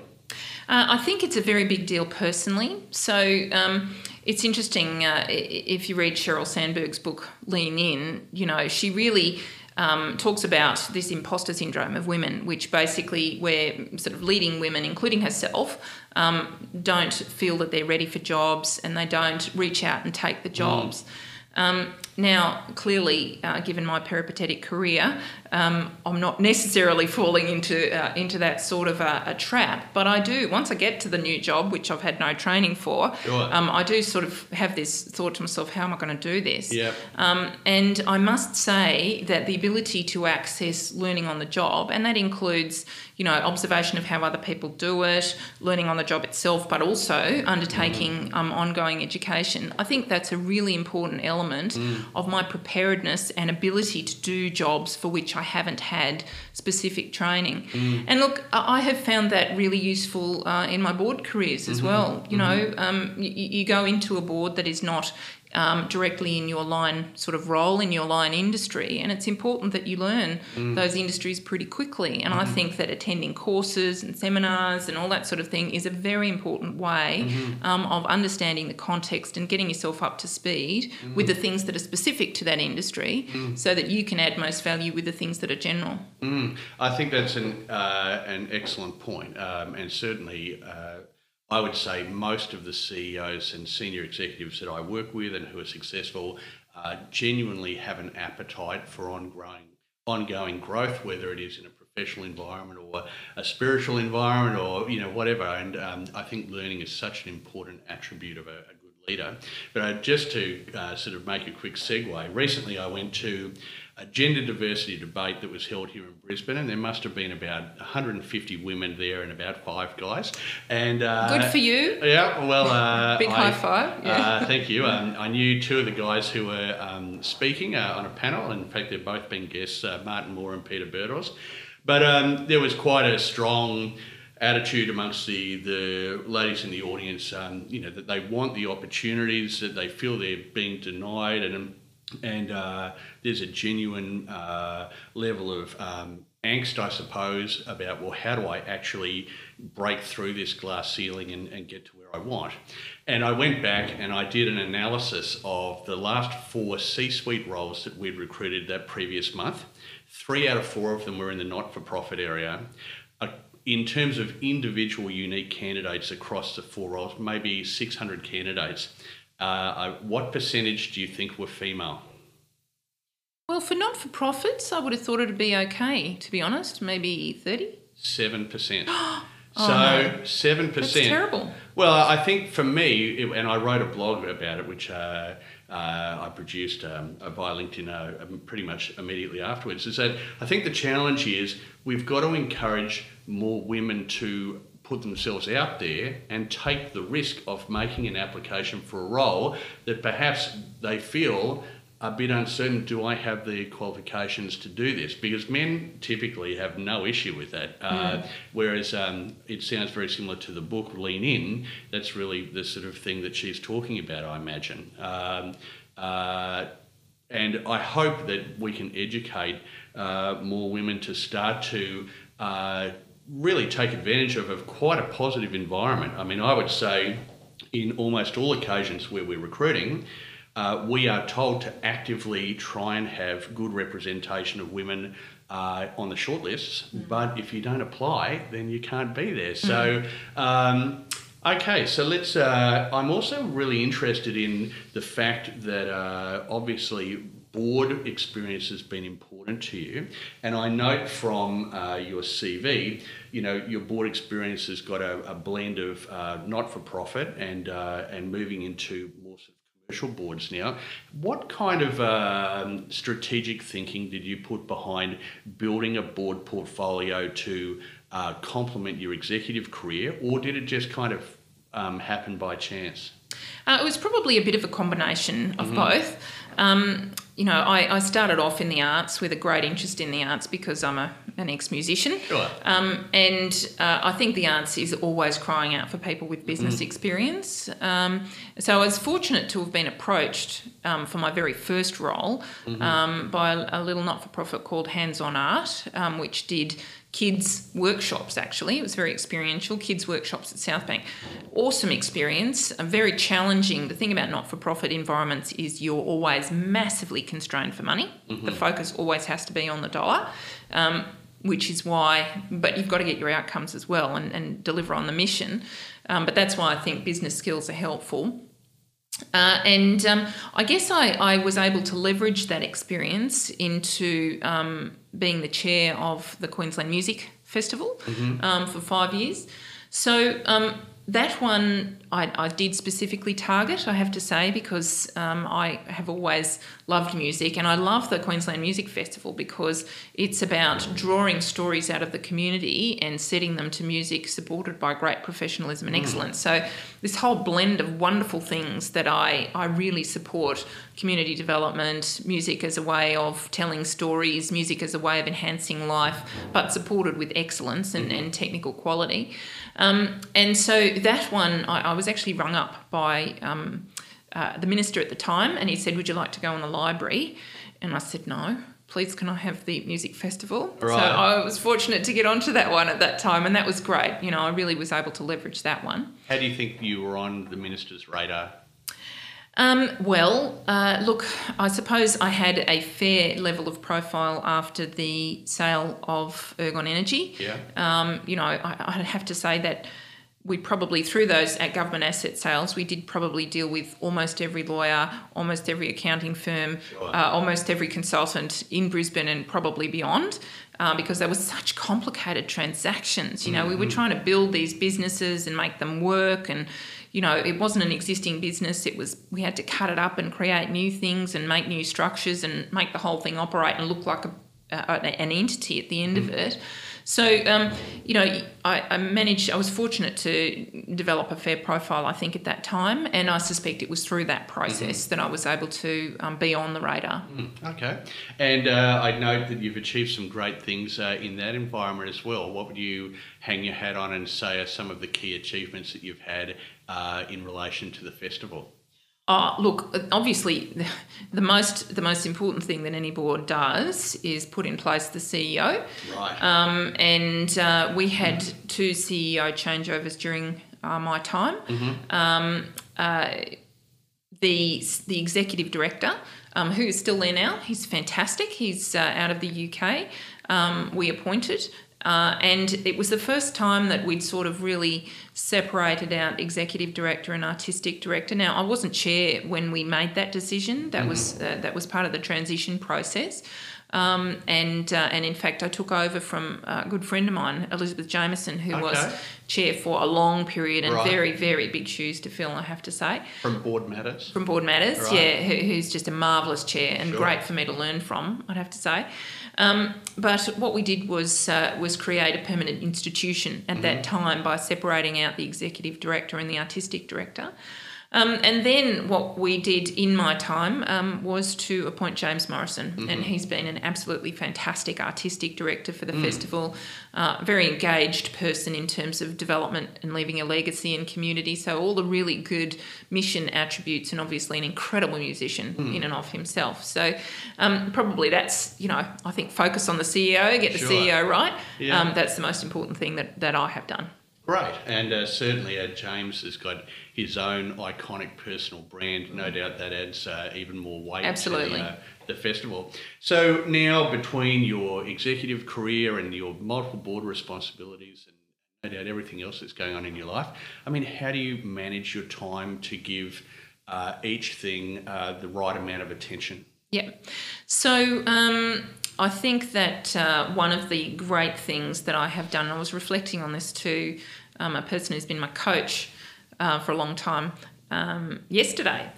Uh, I think it's a very big deal personally. So um, it's interesting uh, if you read Sheryl Sandberg's book Lean In. You know, she really um, talks about this imposter syndrome of women, which basically where sort of leading women, including herself, um, don't feel that they're ready for jobs and they don't reach out and take the mm. jobs. Mm. Um, now, clearly, uh, given my peripatetic career, um, I'm not necessarily falling into uh, into that sort of a, a, trap. But I do once I get to the new job, which I've had no training for. Sure. Um, I do sort of have this thought to myself: How am I going to do this? Yeah. Um, and I must say that the ability to access learning on the job, and that includes, you know, observation of how other people do it, learning on the job itself, but also undertaking mm. um, ongoing education. I think that's a really important element mm. of my preparedness and ability to do jobs for which I haven't had specific training. Mm. And look, I have found that really useful uh, in my board careers as mm-hmm. well. You mm-hmm. know, um, you, you go into a board that is not um, directly in your line sort of role in your line industry. And it's important that you learn mm. those industries pretty quickly. And mm-hmm. I think that attending courses and seminars and all that sort of thing is a very important way mm-hmm. um, of understanding the context and getting yourself up to speed mm. with the things that are specific to that industry mm. so that you can add most value with the things that are general. Mm. I think that's an, uh, an excellent point. Um, and certainly, uh, I would say most of the CEOs and senior executives that I work with and who are successful uh, genuinely have an appetite for ongoing ongoing growth, whether it is in a professional environment or a spiritual environment or you know whatever. And um, I think learning is such an important attribute of a, a good leader. But uh, just to uh, sort of make a quick segue, recently I went to a gender diversity debate that was held here in Brisbane, and there must have been about 150 women there and about five guys. And uh, good for you. Yeah, well, uh, big I, high five. Yeah. Uh, thank you. Um, I knew two of the guys who were um, speaking uh, on a panel. In fact, they've both been guests, uh, Martin Moore and Peter Birtles. But um, there was quite a strong attitude amongst the, the ladies in the audience, um, you know, that they want the opportunities, that they feel they're being denied, and and uh, there's a genuine uh, level of um, angst, I suppose, about well, how do I actually break through this glass ceiling and, and get to where I want. And I went back and I did an analysis of the last four C suite roles that we'd recruited that previous month. Three out of four of them were in the not for profit area. Uh, in terms of individual unique candidates across the four roles, maybe 600 candidates. Uh, what percentage do you think were female? Well, for not for profits, I would have thought it'd be okay, to be honest. Maybe 30? 7%. so seven percent. terrible. Well, I think for me, it, and I wrote a blog about it, which uh, uh, I produced um, via LinkedIn uh, pretty much immediately afterwards. Is that I think the challenge is we've got to encourage more women to put themselves out there and take the risk of making an application for a role that perhaps they feel a bit uncertain do I have the qualifications to do this? Because men typically have no issue with that. Uh, mm. Whereas um, it sounds very similar to the book Lean In. That's really the sort of thing that she's talking about, I imagine. Um, uh, and I hope that we can educate uh, more women to start to uh, really take advantage of, of quite a positive environment. I mean, I would say in almost all occasions where we're recruiting, uh, we are told to actively try and have good representation of women uh, on the shortlists, mm. but if you don't apply, then you can't be there. So, mm. um, okay, so let's. Uh, I'm also really interested in the fact that uh, obviously board experience has been important to you. And I note from uh, your CV, you know, your board experience has got a, a blend of uh, not for profit and, uh, and moving into more sort of commercial boards now. What kind of um, strategic thinking did you put behind building a board portfolio to uh, complement your executive career, or did it just kind of um, happen by chance? Uh, it was probably a bit of a combination of mm-hmm. both. Um, you know, I, I, started off in the arts with a great interest in the arts because I'm a, an ex musician. Sure. Um, and uh, I think the arts is always crying out for people with business mm. experience. Um, so I was fortunate to have been approached um, for my very first role mm-hmm. Um, by a, little not for profit called Hands on Art, um, which did kids workshops actually. It was very experiential kids workshops at southbank awesome experience very challenging the thing about not-for-profit environments is you're always massively constrained for money. Mm-hmm. the focus always has to be on the dollar um, which is why but you've got to get your outcomes as well and, and deliver on the mission. Um, but that's why i think business skills are helpful. Uh, and um, I guess I, I, was able to leverage that experience into um, being the chair of the Queensland Music Festival mm-hmm. um, for five years. So um, that one I, I, did specifically target, I have to say, because um, I have always loved music and I love the Queensland Music Festival because it's about drawing stories out of the community and setting them to music supported by great professionalism and mm. excellence. So, this whole blend of wonderful things that I, I really support community development, music as a way of telling stories, music as a way of enhancing life, but supported with excellence and, and technical quality. Um, and so that one, I, I, was actually rung up by um, uh, the minister at the time, and he said, "Would you like to go on the library?" And I said, "No." Please, can I have the music festival? Right. So I was fortunate to get onto that one at that time, and that was great. You know, I really was able to leverage that one. How do you think you were on the minister's radar um, well, uh, look, I suppose I had a fair level of profile after the sale of Ergon Energy. Yeah. Um, you know, I, I have to say that we probably through those at government asset sales we did probably deal with almost every lawyer almost every accounting firm sure. uh, almost every consultant in brisbane and probably beyond uh, because there were such complicated transactions you know mm-hmm. we were mm-hmm. trying to build these businesses and make them work and you know, it wasn't an existing business. It was we had to cut it up and create new things and make new structures and make the whole thing operate and look like a, an entity at the end mm. of it. So, um, you know, I, I, managed, I was fortunate to develop a fair profile, I think, at that time. And I suspect it was through that process mm-hmm. that I was able to um, be on the radar. Mm, okay. And uh, I note that you've achieved some great things uh, in that environment as well. What would you hang your hat on and say are some of the key achievements that you've had uh, in relation to the festival? Uh, look, obviously, the most the most important thing that any board does is put in place the CEO. Right. Um, and uh, we had two CEO changeovers during uh, my time. Mm-hmm. Um, uh, the the executive director, um, who is still there now, he's fantastic. He's uh, out of the UK. Um, we appointed. Uh, and it was the first time that we'd sort of really separated out executive director and artistic director. Now, I wasn't chair when we made that decision. That mm-hmm. was uh, that was part of the transition process. Um, and uh, and in fact, I took over from a good friend of mine, Elizabeth Jameson, who okay. was chair for a long period and right. very very big shoes to fill. I have to say. From Board Matters. From Board Matters, right. yeah, who, who's just a marvelous chair and sure. great for me to learn from. I'd have to say. Um, but what we did was uh, was create a permanent institution at mm-hmm. that time by separating out the executive director and the artistic director. Um, and then what we did in my time um, was to appoint James Morrison, mm-hmm. and he's been an absolutely fantastic artistic director for the mm. festival, uh, very engaged person in terms of development and leaving a legacy in community. So all the really good mission attributes, and obviously an incredible musician mm. in and of himself. So um, probably that's you know I think focus on the CEO, get the sure. CEO right. Yeah. Um, that's the most important thing that that I have done. Great, and uh, certainly uh, James has got his own iconic personal brand. No doubt that adds uh, even more weight Absolutely. to the, uh, the, festival. So now, between your executive career and your multiple board responsibilities, and no doubt everything else that's going on in your life, I mean, how do you manage your time to give uh, each thing uh, the right amount of attention? Yeah. So um, I think that uh, one of the great things that I have done, I was reflecting on this too, um, a person who's been my coach uh, for a long time um, yesterday.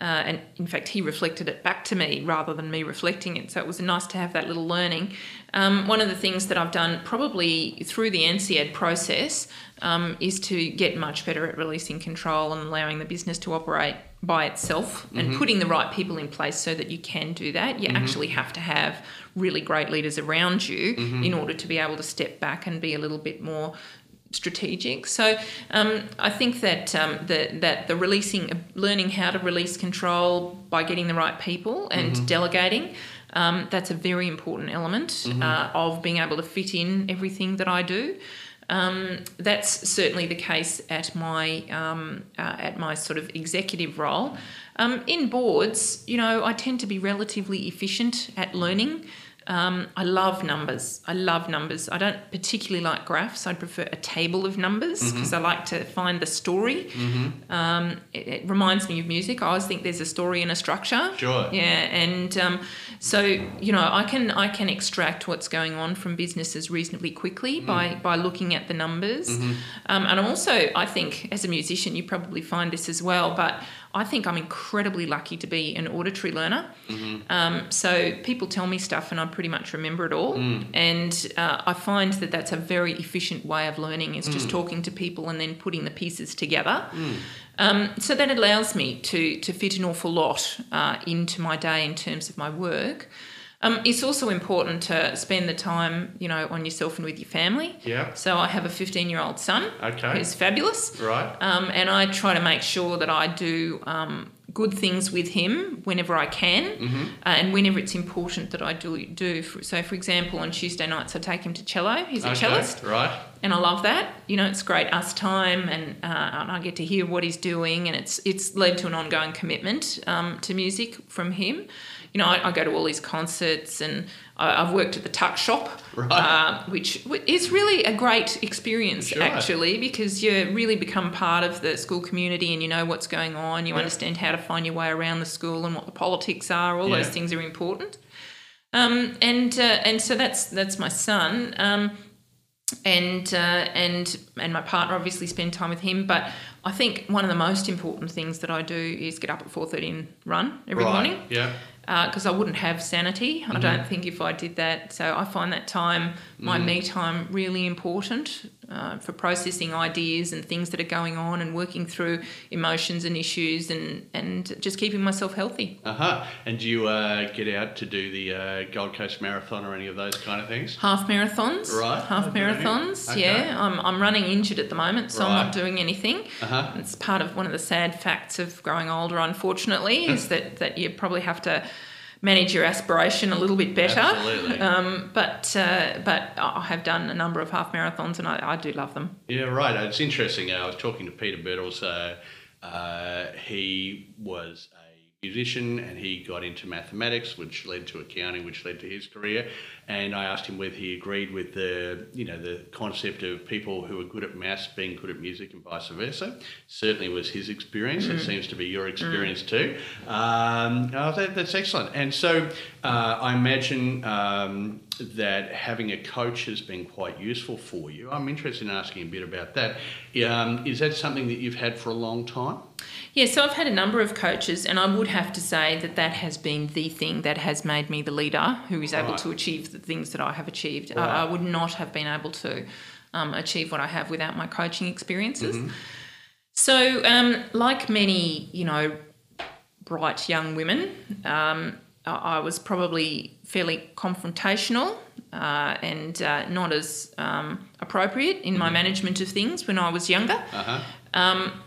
Uh, and in fact, he reflected it back to me rather than me reflecting it. So it was nice to have that little learning. Um, one of the things that I've done probably through the INSEAD process um, is to get much better at releasing control and allowing the business to operate by itself and mm-hmm. putting the right people in place so that you can do that. You mm-hmm. actually have to have really great leaders around you mm-hmm. in order to be able to step back and be a little bit more strategic. So um, I think that um, the, that the releasing, learning how to release control by getting the right people and mm-hmm. delegating. Um, that's a very important element mm-hmm. uh, of being able to fit in everything that I do. Um, that's certainly the case at my um, uh, at my sort of executive role. Um, in boards, you know, I tend to be relatively efficient at learning. Um, I love numbers. I love numbers. I don't particularly like graphs. I prefer a table of numbers because mm-hmm. I like to find the story. Mm-hmm. Um, it, it, reminds me of music. I always think there's a story and a structure. Sure. Yeah, and um, so you know, I can I can extract what's going on from businesses reasonably quickly mm. by by looking at the numbers. Mm-hmm. Um, and also, I think, as a musician, you probably find this as well, but I think I'm incredibly lucky to be an auditory learner. Mm-hmm. Um, so people tell me stuff and I pretty much remember it all. Mm. And uh, I find that that's a very efficient way of learning is just mm. talking to people and then putting the pieces together. Mm. Um, so that allows me to, to fit an awful lot uh, into my day in terms of my work. Um, it's also important to spend the time, you know, on yourself and with your family. Yeah. So I have a 15 year old son. Okay. Who's fabulous. Right. Um, and I try to make sure that I do um, good things with him whenever I can, mm-hmm. uh, and whenever it's important that I do do. So, for example, on Tuesday nights I take him to cello. He's a okay, cellist, right? And I love that. You know, it's great us time, and, uh, and I get to hear what he's doing, and it's it's led to an ongoing commitment um, to music from him you know, I, I, go to all these concerts and I, have worked at the tuck shop, right. uh, which is really a great experience sure. actually because you really become part of the school community and you know what's going on. You yeah. understand how to find your way around the school and what the politics are. All yeah. those things are important. Um, and uh, and so that's that's my son. Um, and uh, and and my partner obviously spend time with him. But I think one of the most important things that I do is get up at four thirty and run every right. morning. Yeah because uh, I wouldn't have sanity. Mm-hmm. I don't think if I did that. So I find that time, my mm. me time, really important uh, for processing ideas and things that are going on and working through emotions and issues and, and just keeping myself healthy. Uh huh. And do you uh, get out to do the uh, Gold Coast Marathon or any of those kind of things? Half marathons. Right. Half okay. marathons. Okay. Yeah. I'm, I'm running injured at the moment, so right. I'm not doing anything. Uh-huh. It's part of one of the sad facts of growing older, unfortunately, is that, that you probably have to manage your aspiration a little bit better. Absolutely. Um, but uh, but I have done a number of half marathons, and I, I do love them. Yeah, right. It's interesting. Uh, I was talking to Peter Birtles. Uh, uh, he was a musician and he got into mathematics, which led to accounting, which led to his career. And I asked him whether he agreed with the, you know, the concept of people who are good at maths being good at music and vice versa. Certainly was his experience. Mm. It seems to be your experience mm. too. Um, oh, that, that's excellent. And so uh, I imagine um, that having a coach has been quite useful for you. I'm interested in asking a bit about that. Um, is that something that you've had for a long time? Yeah, so I've had a number of coaches, and I would have to say that that has been the thing that has made me the leader who is able right. to achieve the things that I have achieved. Right. I, I, would not have been able to um, achieve what I have without my coaching experiences. Mm-hmm. So, um, like many, you know, bright young women, um, I was probably fairly confrontational uh, and uh, not as um, appropriate in my mm-hmm. management of things when I was younger. Uh-huh. Um,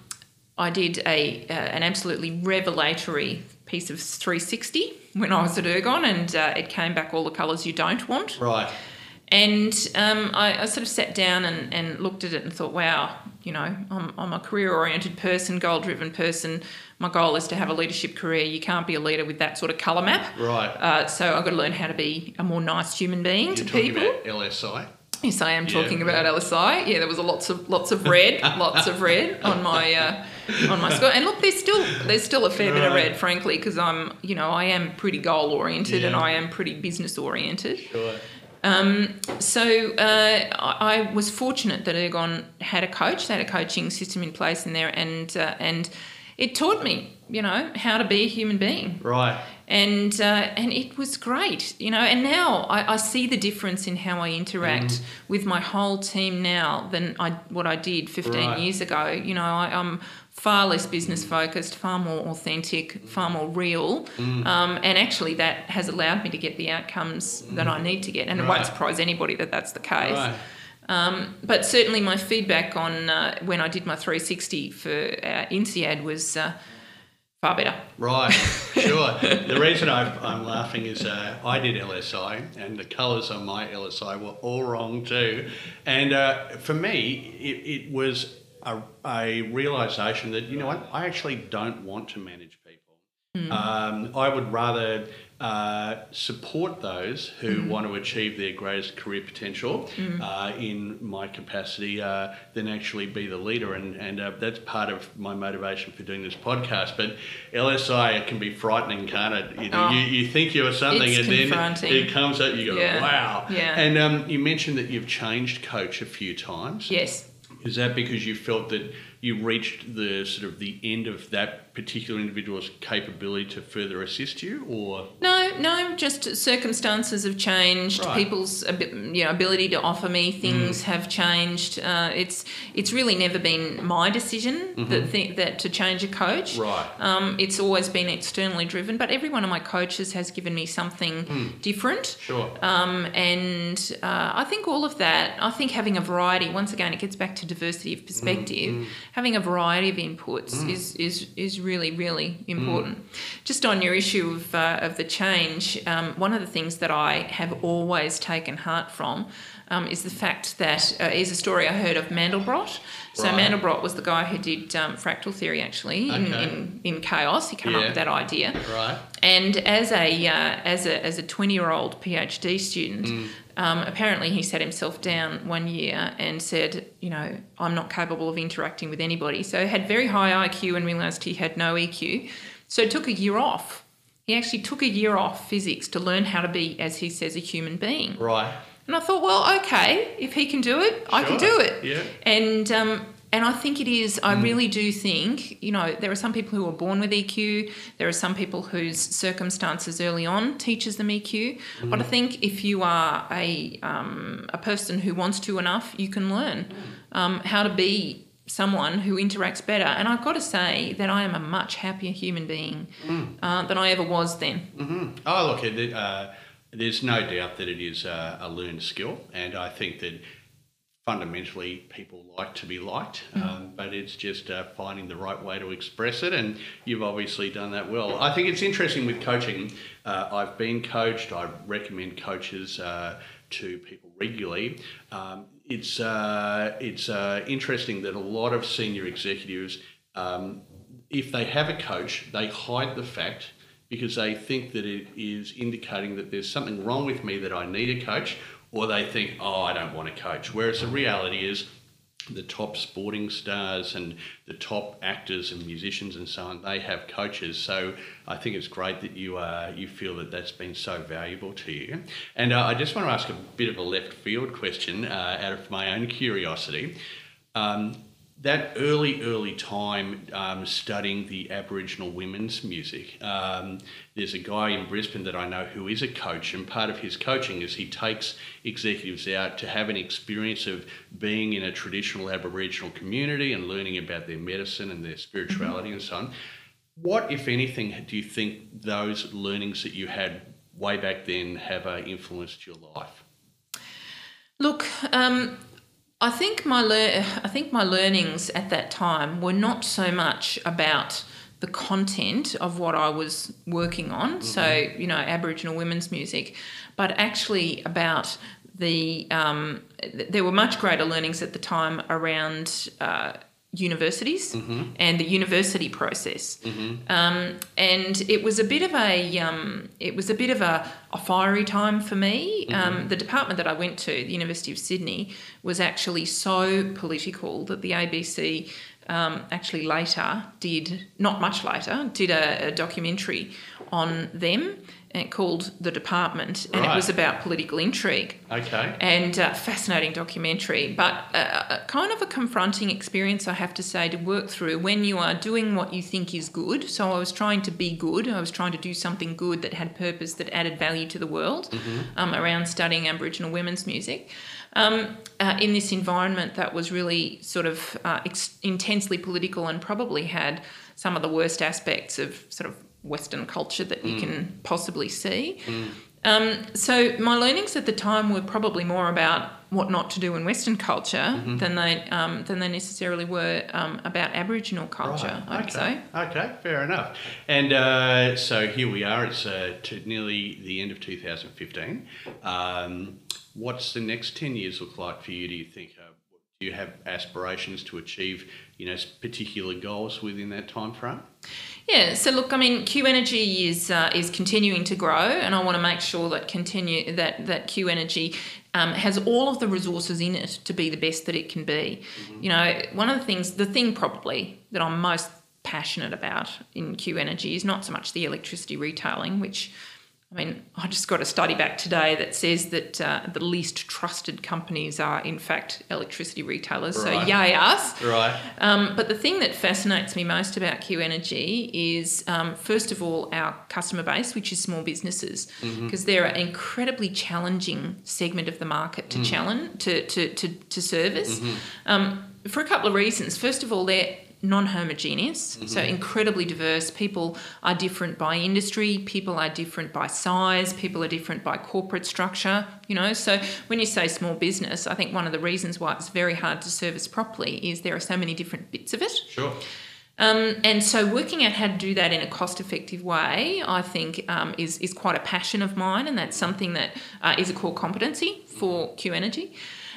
I did a uh, an absolutely revelatory piece of 360 when I was at Ergon, and uh, it came back all the colours you don't want. Right. And um, I, I, sort of sat down and, and looked at it and thought, wow, you know, I'm, I'm a career oriented person, goal driven person. My goal is to have a leadership career. You can't be a leader with that sort of colour map. Right. Uh, so I've got to learn how to be a more nice human being You're to people. About LSI. Yes, I am talking yeah, about yeah. LSI. Yeah, there was a lots of lots of red, lots of red on my uh, on my score. And look, there's still there's still a fair right. bit of red, frankly, because I'm you know I am pretty goal oriented yeah. and I am pretty business oriented. Sure. Um, so uh, I, I, was fortunate that Ergon had a coach, they had a coaching system in place in there, and uh, and it taught me, you know, how to be a human being. Right and uh, and it was great, you know. And now I, I see the difference in how I interact mm. with my whole team now than I what I did 15 right. years ago. You know, I, am far less business focused, far more authentic, far more real, mm. um, and actually that has allowed me to get the outcomes mm. that I need to get. And right. it won't surprise anybody that that's the case. Right. Um, but certainly, my feedback on uh, when I did my 360 for uh, INSEAD was uh, far better. Right, sure. the reason i am laughing is uh, I did LSI, and the colours on my LSI were all wrong too. And uh, for me, it, it was a, a, realization that you know what, I actually don't want to manage people. Mm. Um, I would rather uh, support those who mm. want to achieve their greatest career potential mm. uh, in my capacity uh, than actually be the leader. And, and uh, that's part of my motivation for doing this podcast. But LSI can be frightening, can't it? You, know, oh, you, you, think you're something and then it comes up, you go, yeah. wow. Yeah. And um, you mentioned that you've changed coach a few times. Yes. Is that because you felt that you reached the sort of the end of that particular individual's capability to further assist you, or no, no, just circumstances have changed. Right. People's you know ability to offer me things mm. have changed. Uh, it's it's really never been my decision mm-hmm. that th- that to change a coach. Right. Um, it's always been externally driven, but every one of my coaches has given me something mm. different. Sure. Um, and uh, I think all of that. I think having a variety. Once again, it gets back to diversity of perspective. Mm. Having a variety of inputs mm. is is is really, really important. Mm. Just on your issue of, uh, of the change, um, one of the things that I have always taken heart from um, is the fact that uh, is a story I heard of Mandelbrot. So right. Mandelbrot was the guy who did um, fractal theory actually in, okay. in, in, chaos. He came yeah. up with that idea. Right. And as a uh, as a as a twenty year old PhD student, mm. um, apparently he sat himself down one year and said, you know, I'm not capable of interacting with anybody. So he had very high IQ and realised he had no EQ. So took a year off. He actually took a year off physics to learn how to be, as he says, a human being. Right. And I thought, well, okay, if he can do it, sure. I can do it. Yeah. And um, and I think it is. I mm. really do think. You know, there are some people who are born with EQ. There are some people whose circumstances early on teaches them EQ. Mm. But I think if you are a um, a person who wants to enough, you can learn um, how to be someone who interacts better. And I've got to say that I am a much happier human being mm. uh, than I ever was then. Mm-hmm. Oh, look, uh, there's no doubt that it is a, a learned skill, and I think that fundamentally people like to be liked, mm. um, but it's just uh, finding the right way to express it, and you've obviously done that well. I think it's interesting with coaching. Uh, I've been coached. I recommend coaches uh, to people regularly. Um, it's uh, it's uh, interesting that a lot of senior executives, um, if they have a coach, they hide the fact because they think that it is indicating that there's something wrong with me that I need a coach or they think, oh, I don't want a coach. Whereas the reality is, the top sporting stars and the top actors and musicians and so on, they have coaches. So I think it's great that you uh, you feel that that's been so valuable to you. And uh, I just want to ask a bit of a left field question uh, out of my own curiosity. Um, that early, early time um, studying the Aboriginal women's music. Um, there's a guy in Brisbane that I know who is a coach, and part of his coaching is he takes executives out to have an experience of being in a traditional Aboriginal community and learning about their medicine and their spirituality mm-hmm. and so on. What, if anything, do you think those learnings that you had way back then have uh, influenced your life? Look, um, I think my lear- I think my learnings at that time were not so much about the content of what I was working on, mm-hmm. so you know Aboriginal women's music, but actually about the um, there were much greater learnings at the time around uh, universities mm-hmm. and the university process. Mm-hmm. Um, and it was a bit of a um, it was a bit of a, a fiery time for me. Mm-hmm. Um, the department that I went to, the University of Sydney, was actually so political that the ABC um, actually later did not much later did a, a documentary on them called The Department, and right. it was about political intrigue. Okay. And uh, fascinating documentary, but uh, kind of a confronting experience, I have to say, to work through when you are doing what you think is good. So I was trying to be good. I was trying to do something good that had purpose, that added value to the world mm-hmm. um, around studying Aboriginal women's music. Um, uh, in this environment that was really sort of uh, ex- intensely political and probably had some of the worst aspects of sort of Western culture that you mm. can possibly see. Mm. Um, so my learnings at the time were probably more about what not to do in Western culture mm-hmm. than they um, than they necessarily were um, about Aboriginal culture. Right. I'd okay. say. Okay, fair enough. And uh, so here we are. It's uh, to nearly the end of 2015. Um, what's the next 10 years look like for you? Do you think? Do you have aspirations to achieve, you know, particular goals within that time frame? Yeah, so look, I mean, Q Energy is uh, is continuing to grow, and I want to make sure that continue that that Q Energy um, has all of the resources in it to be the best that it can be. Mm-hmm. You know, one of the things, the thing probably that I'm most passionate about in Q Energy is not so much the electricity retailing, which I mean, I just got a study back today that says that uh, the least trusted companies are, in fact, electricity retailers. Right. So, yay us. Right. Um, but the thing that fascinates me most about Q Energy is, um, first of all, our customer base, which is small businesses, because mm-hmm. they're an incredibly challenging segment of the market to mm. challenge, to, to, to, to service. Mm-hmm. Um, for a couple of reasons. First of all, they're non homogeneous, mm-hmm. so incredibly diverse. People are different by industry, people are different by size, people are different by corporate structure, you know. So when you say small business, I think one of the reasons why it's very hard to service properly is there are so many different bits of it. Sure. Um, and so, working out how to do that in a cost-effective way, I think, um, is is quite a passion of mine, and that's something that uh, is a core competency for Q Energy.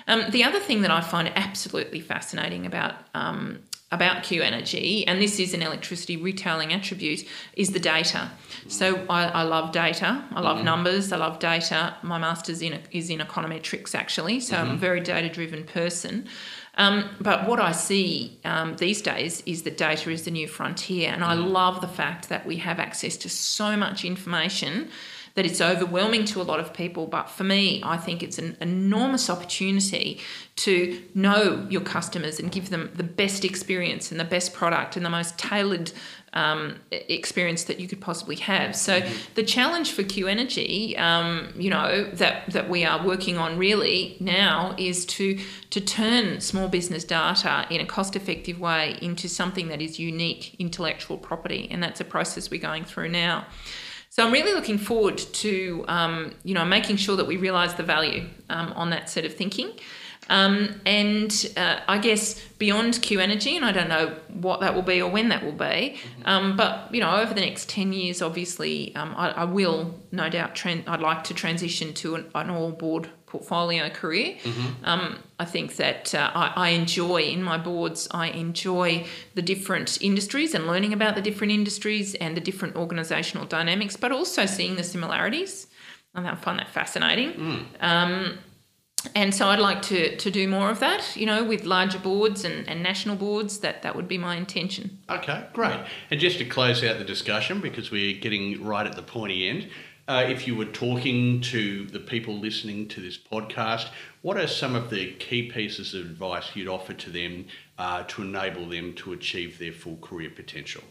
Um, the other thing that I find absolutely fascinating about um, about Q Energy, and this is an electricity retailing attribute, is the data. So I, I love data. I love mm-hmm. numbers. I love data. My master's in is in econometrics actually, so mm-hmm. I'm a mm-hmm. very data driven person. Um, but what I see um, these days is that data is the new frontier, and I mm-hmm. love the fact that we have access to so much information that it's overwhelming to a lot of people. But for me, I think it's an enormous opportunity to know your customers and give them the best experience and the best product and the most tailored um, experience that you could possibly have. So mm-hmm. the challenge for Q Energy, um, you know, that that we are working on really now is to to turn small business data in a cost-effective way into something that is unique intellectual property, and that's a process we're going through now. So I'm really looking forward to um, you know making sure that we realise the value um, on that set of thinking. Um, and uh, I guess beyond Q Energy, and I don't know what that will be or when that will be, um, but you know, over the next ten years, obviously, um, I, I, will no doubt. I'd like to transition to an, an all board portfolio career. Mm-hmm. Um, I think that uh, I, I, enjoy in my boards. I enjoy the different industries and learning about the different industries and the different organisational dynamics, but also seeing the similarities. And I find that fascinating. Mm. Um, and so I'd like to, to do more of that, you know, with larger boards and, and national boards. That that would be my intention. Okay, great. And just to close out the discussion, because we're getting right at the pointy end, uh, if you were talking to the people listening to this podcast, what are some of the key pieces of advice you'd offer to them uh, to enable them to achieve their full career potential?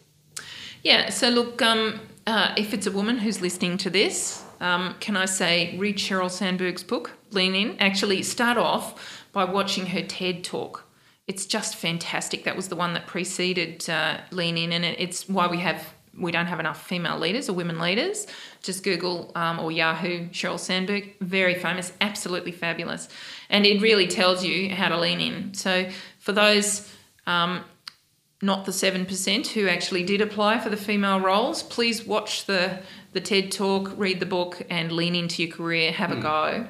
Yeah, so look, um, uh, if it's a woman who's listening to this, um, can I say read Sheryl Sandberg's book, Lean In? Actually, start off by watching her TED talk. It's just fantastic. That was the one that preceded uh, Lean In, and it's why we have we don't have enough female leaders or women leaders. Just Google um, or Yahoo Sheryl Sandberg, very famous, absolutely fabulous, and it really tells you how to lean in. So for those um, not the 7% who actually did apply for the female roles, please watch the, the TED talk, read the book, and lean into your career, have mm. a go.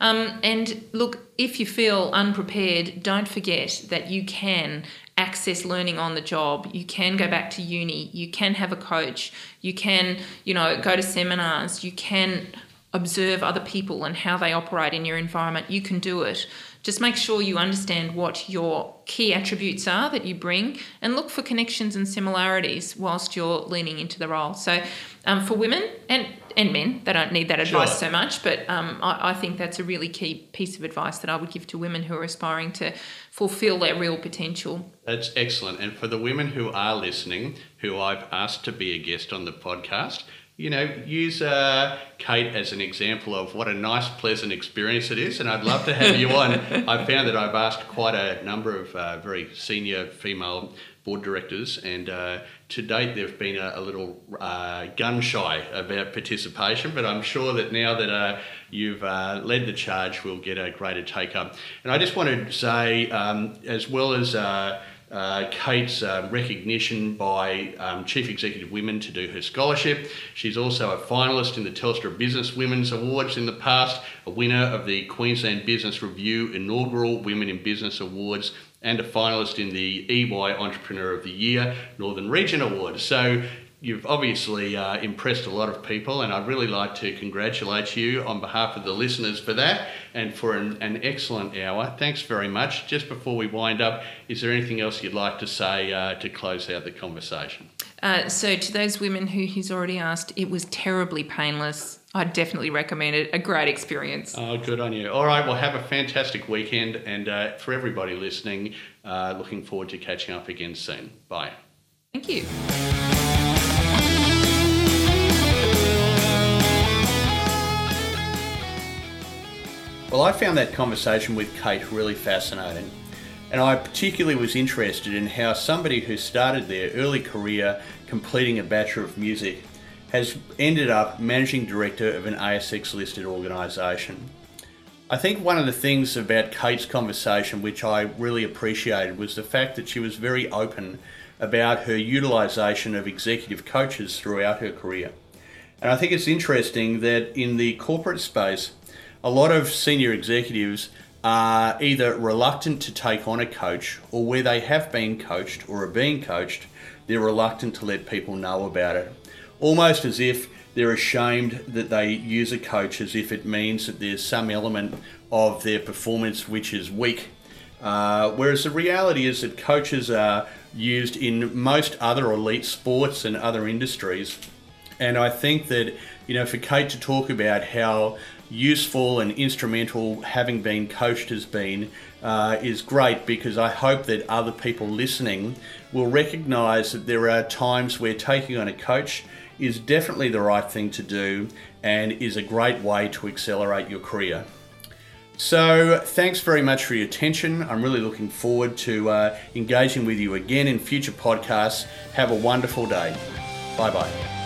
Um, and look, if you feel unprepared, don't forget that you can access learning on the job. You can go back to uni. You can have a coach. You can, you know, go to seminars. You can observe other people and how they operate in your environment. You can do it. Just make sure you understand what your key attributes are that you bring and look for connections and similarities whilst you're leaning into the role. So, um, for women and, and men, they don't need that advice sure. so much, but um, I, I think that's a really key piece of advice that I would give to women who are aspiring to fulfill their real potential. That's excellent. And for the women who are listening, who I've asked to be a guest on the podcast, you know, use uh, Kate as an example of what a nice, pleasant experience it is. And I'd love to have you on. I've found that I've asked quite a number of uh, very senior female board directors, and uh, to date they've been a, a little uh, gun shy about participation. But I'm sure that now that uh, you've uh, led the charge, we'll get a greater take up. And I just want to say, um, as well as uh, Kate's uh, recognition by um, Chief Executive Women to do her scholarship. She's also a finalist in the Telstra Business Women's Awards in the past, a winner of the Queensland Business Review inaugural Women in Business Awards, and a finalist in the EY Entrepreneur of the Year Northern Region Award. So you've obviously uh, impressed a lot of people, and I'd really like to congratulate you on behalf of the listeners for that and for an, an excellent hour. Thanks very much. Just before we wind up, is there anything else you'd like to say uh, to close out the conversation? Uh, so, to those women who he's already asked, it was terribly painless. I definitely recommend it. A great experience. Oh, good on you. All right, well, have a fantastic weekend. And uh, for everybody listening, uh, looking forward to catching up again soon. Bye. Thank you. Well, I found that conversation with Kate really fascinating. And I particularly was interested in how somebody who started their early career completing a Bachelor of Music has ended up managing director of an ASX listed organisation. I think one of the things about Kate's conversation which I really appreciated was the fact that she was very open about her utilisation of executive coaches throughout her career. And I think it's interesting that in the corporate space, a lot of senior executives are either reluctant to take on a coach or where they have been coached or are being coached, they're reluctant to let people know about it. Almost as if they're ashamed that they use a coach as if it means that there's some element of their performance which is weak. Uh, whereas the reality is that coaches are used in most other elite sports and other industries. And I think that, you know, for Kate to talk about how useful and instrumental having been coached has been uh, is great because I hope that other people listening will recognize that there are times where taking on a coach is definitely the right thing to do and is a great way to accelerate your career. So, thanks very much for your attention. I'm really looking forward to uh, engaging with you again in future podcasts. Have a wonderful day. Bye bye.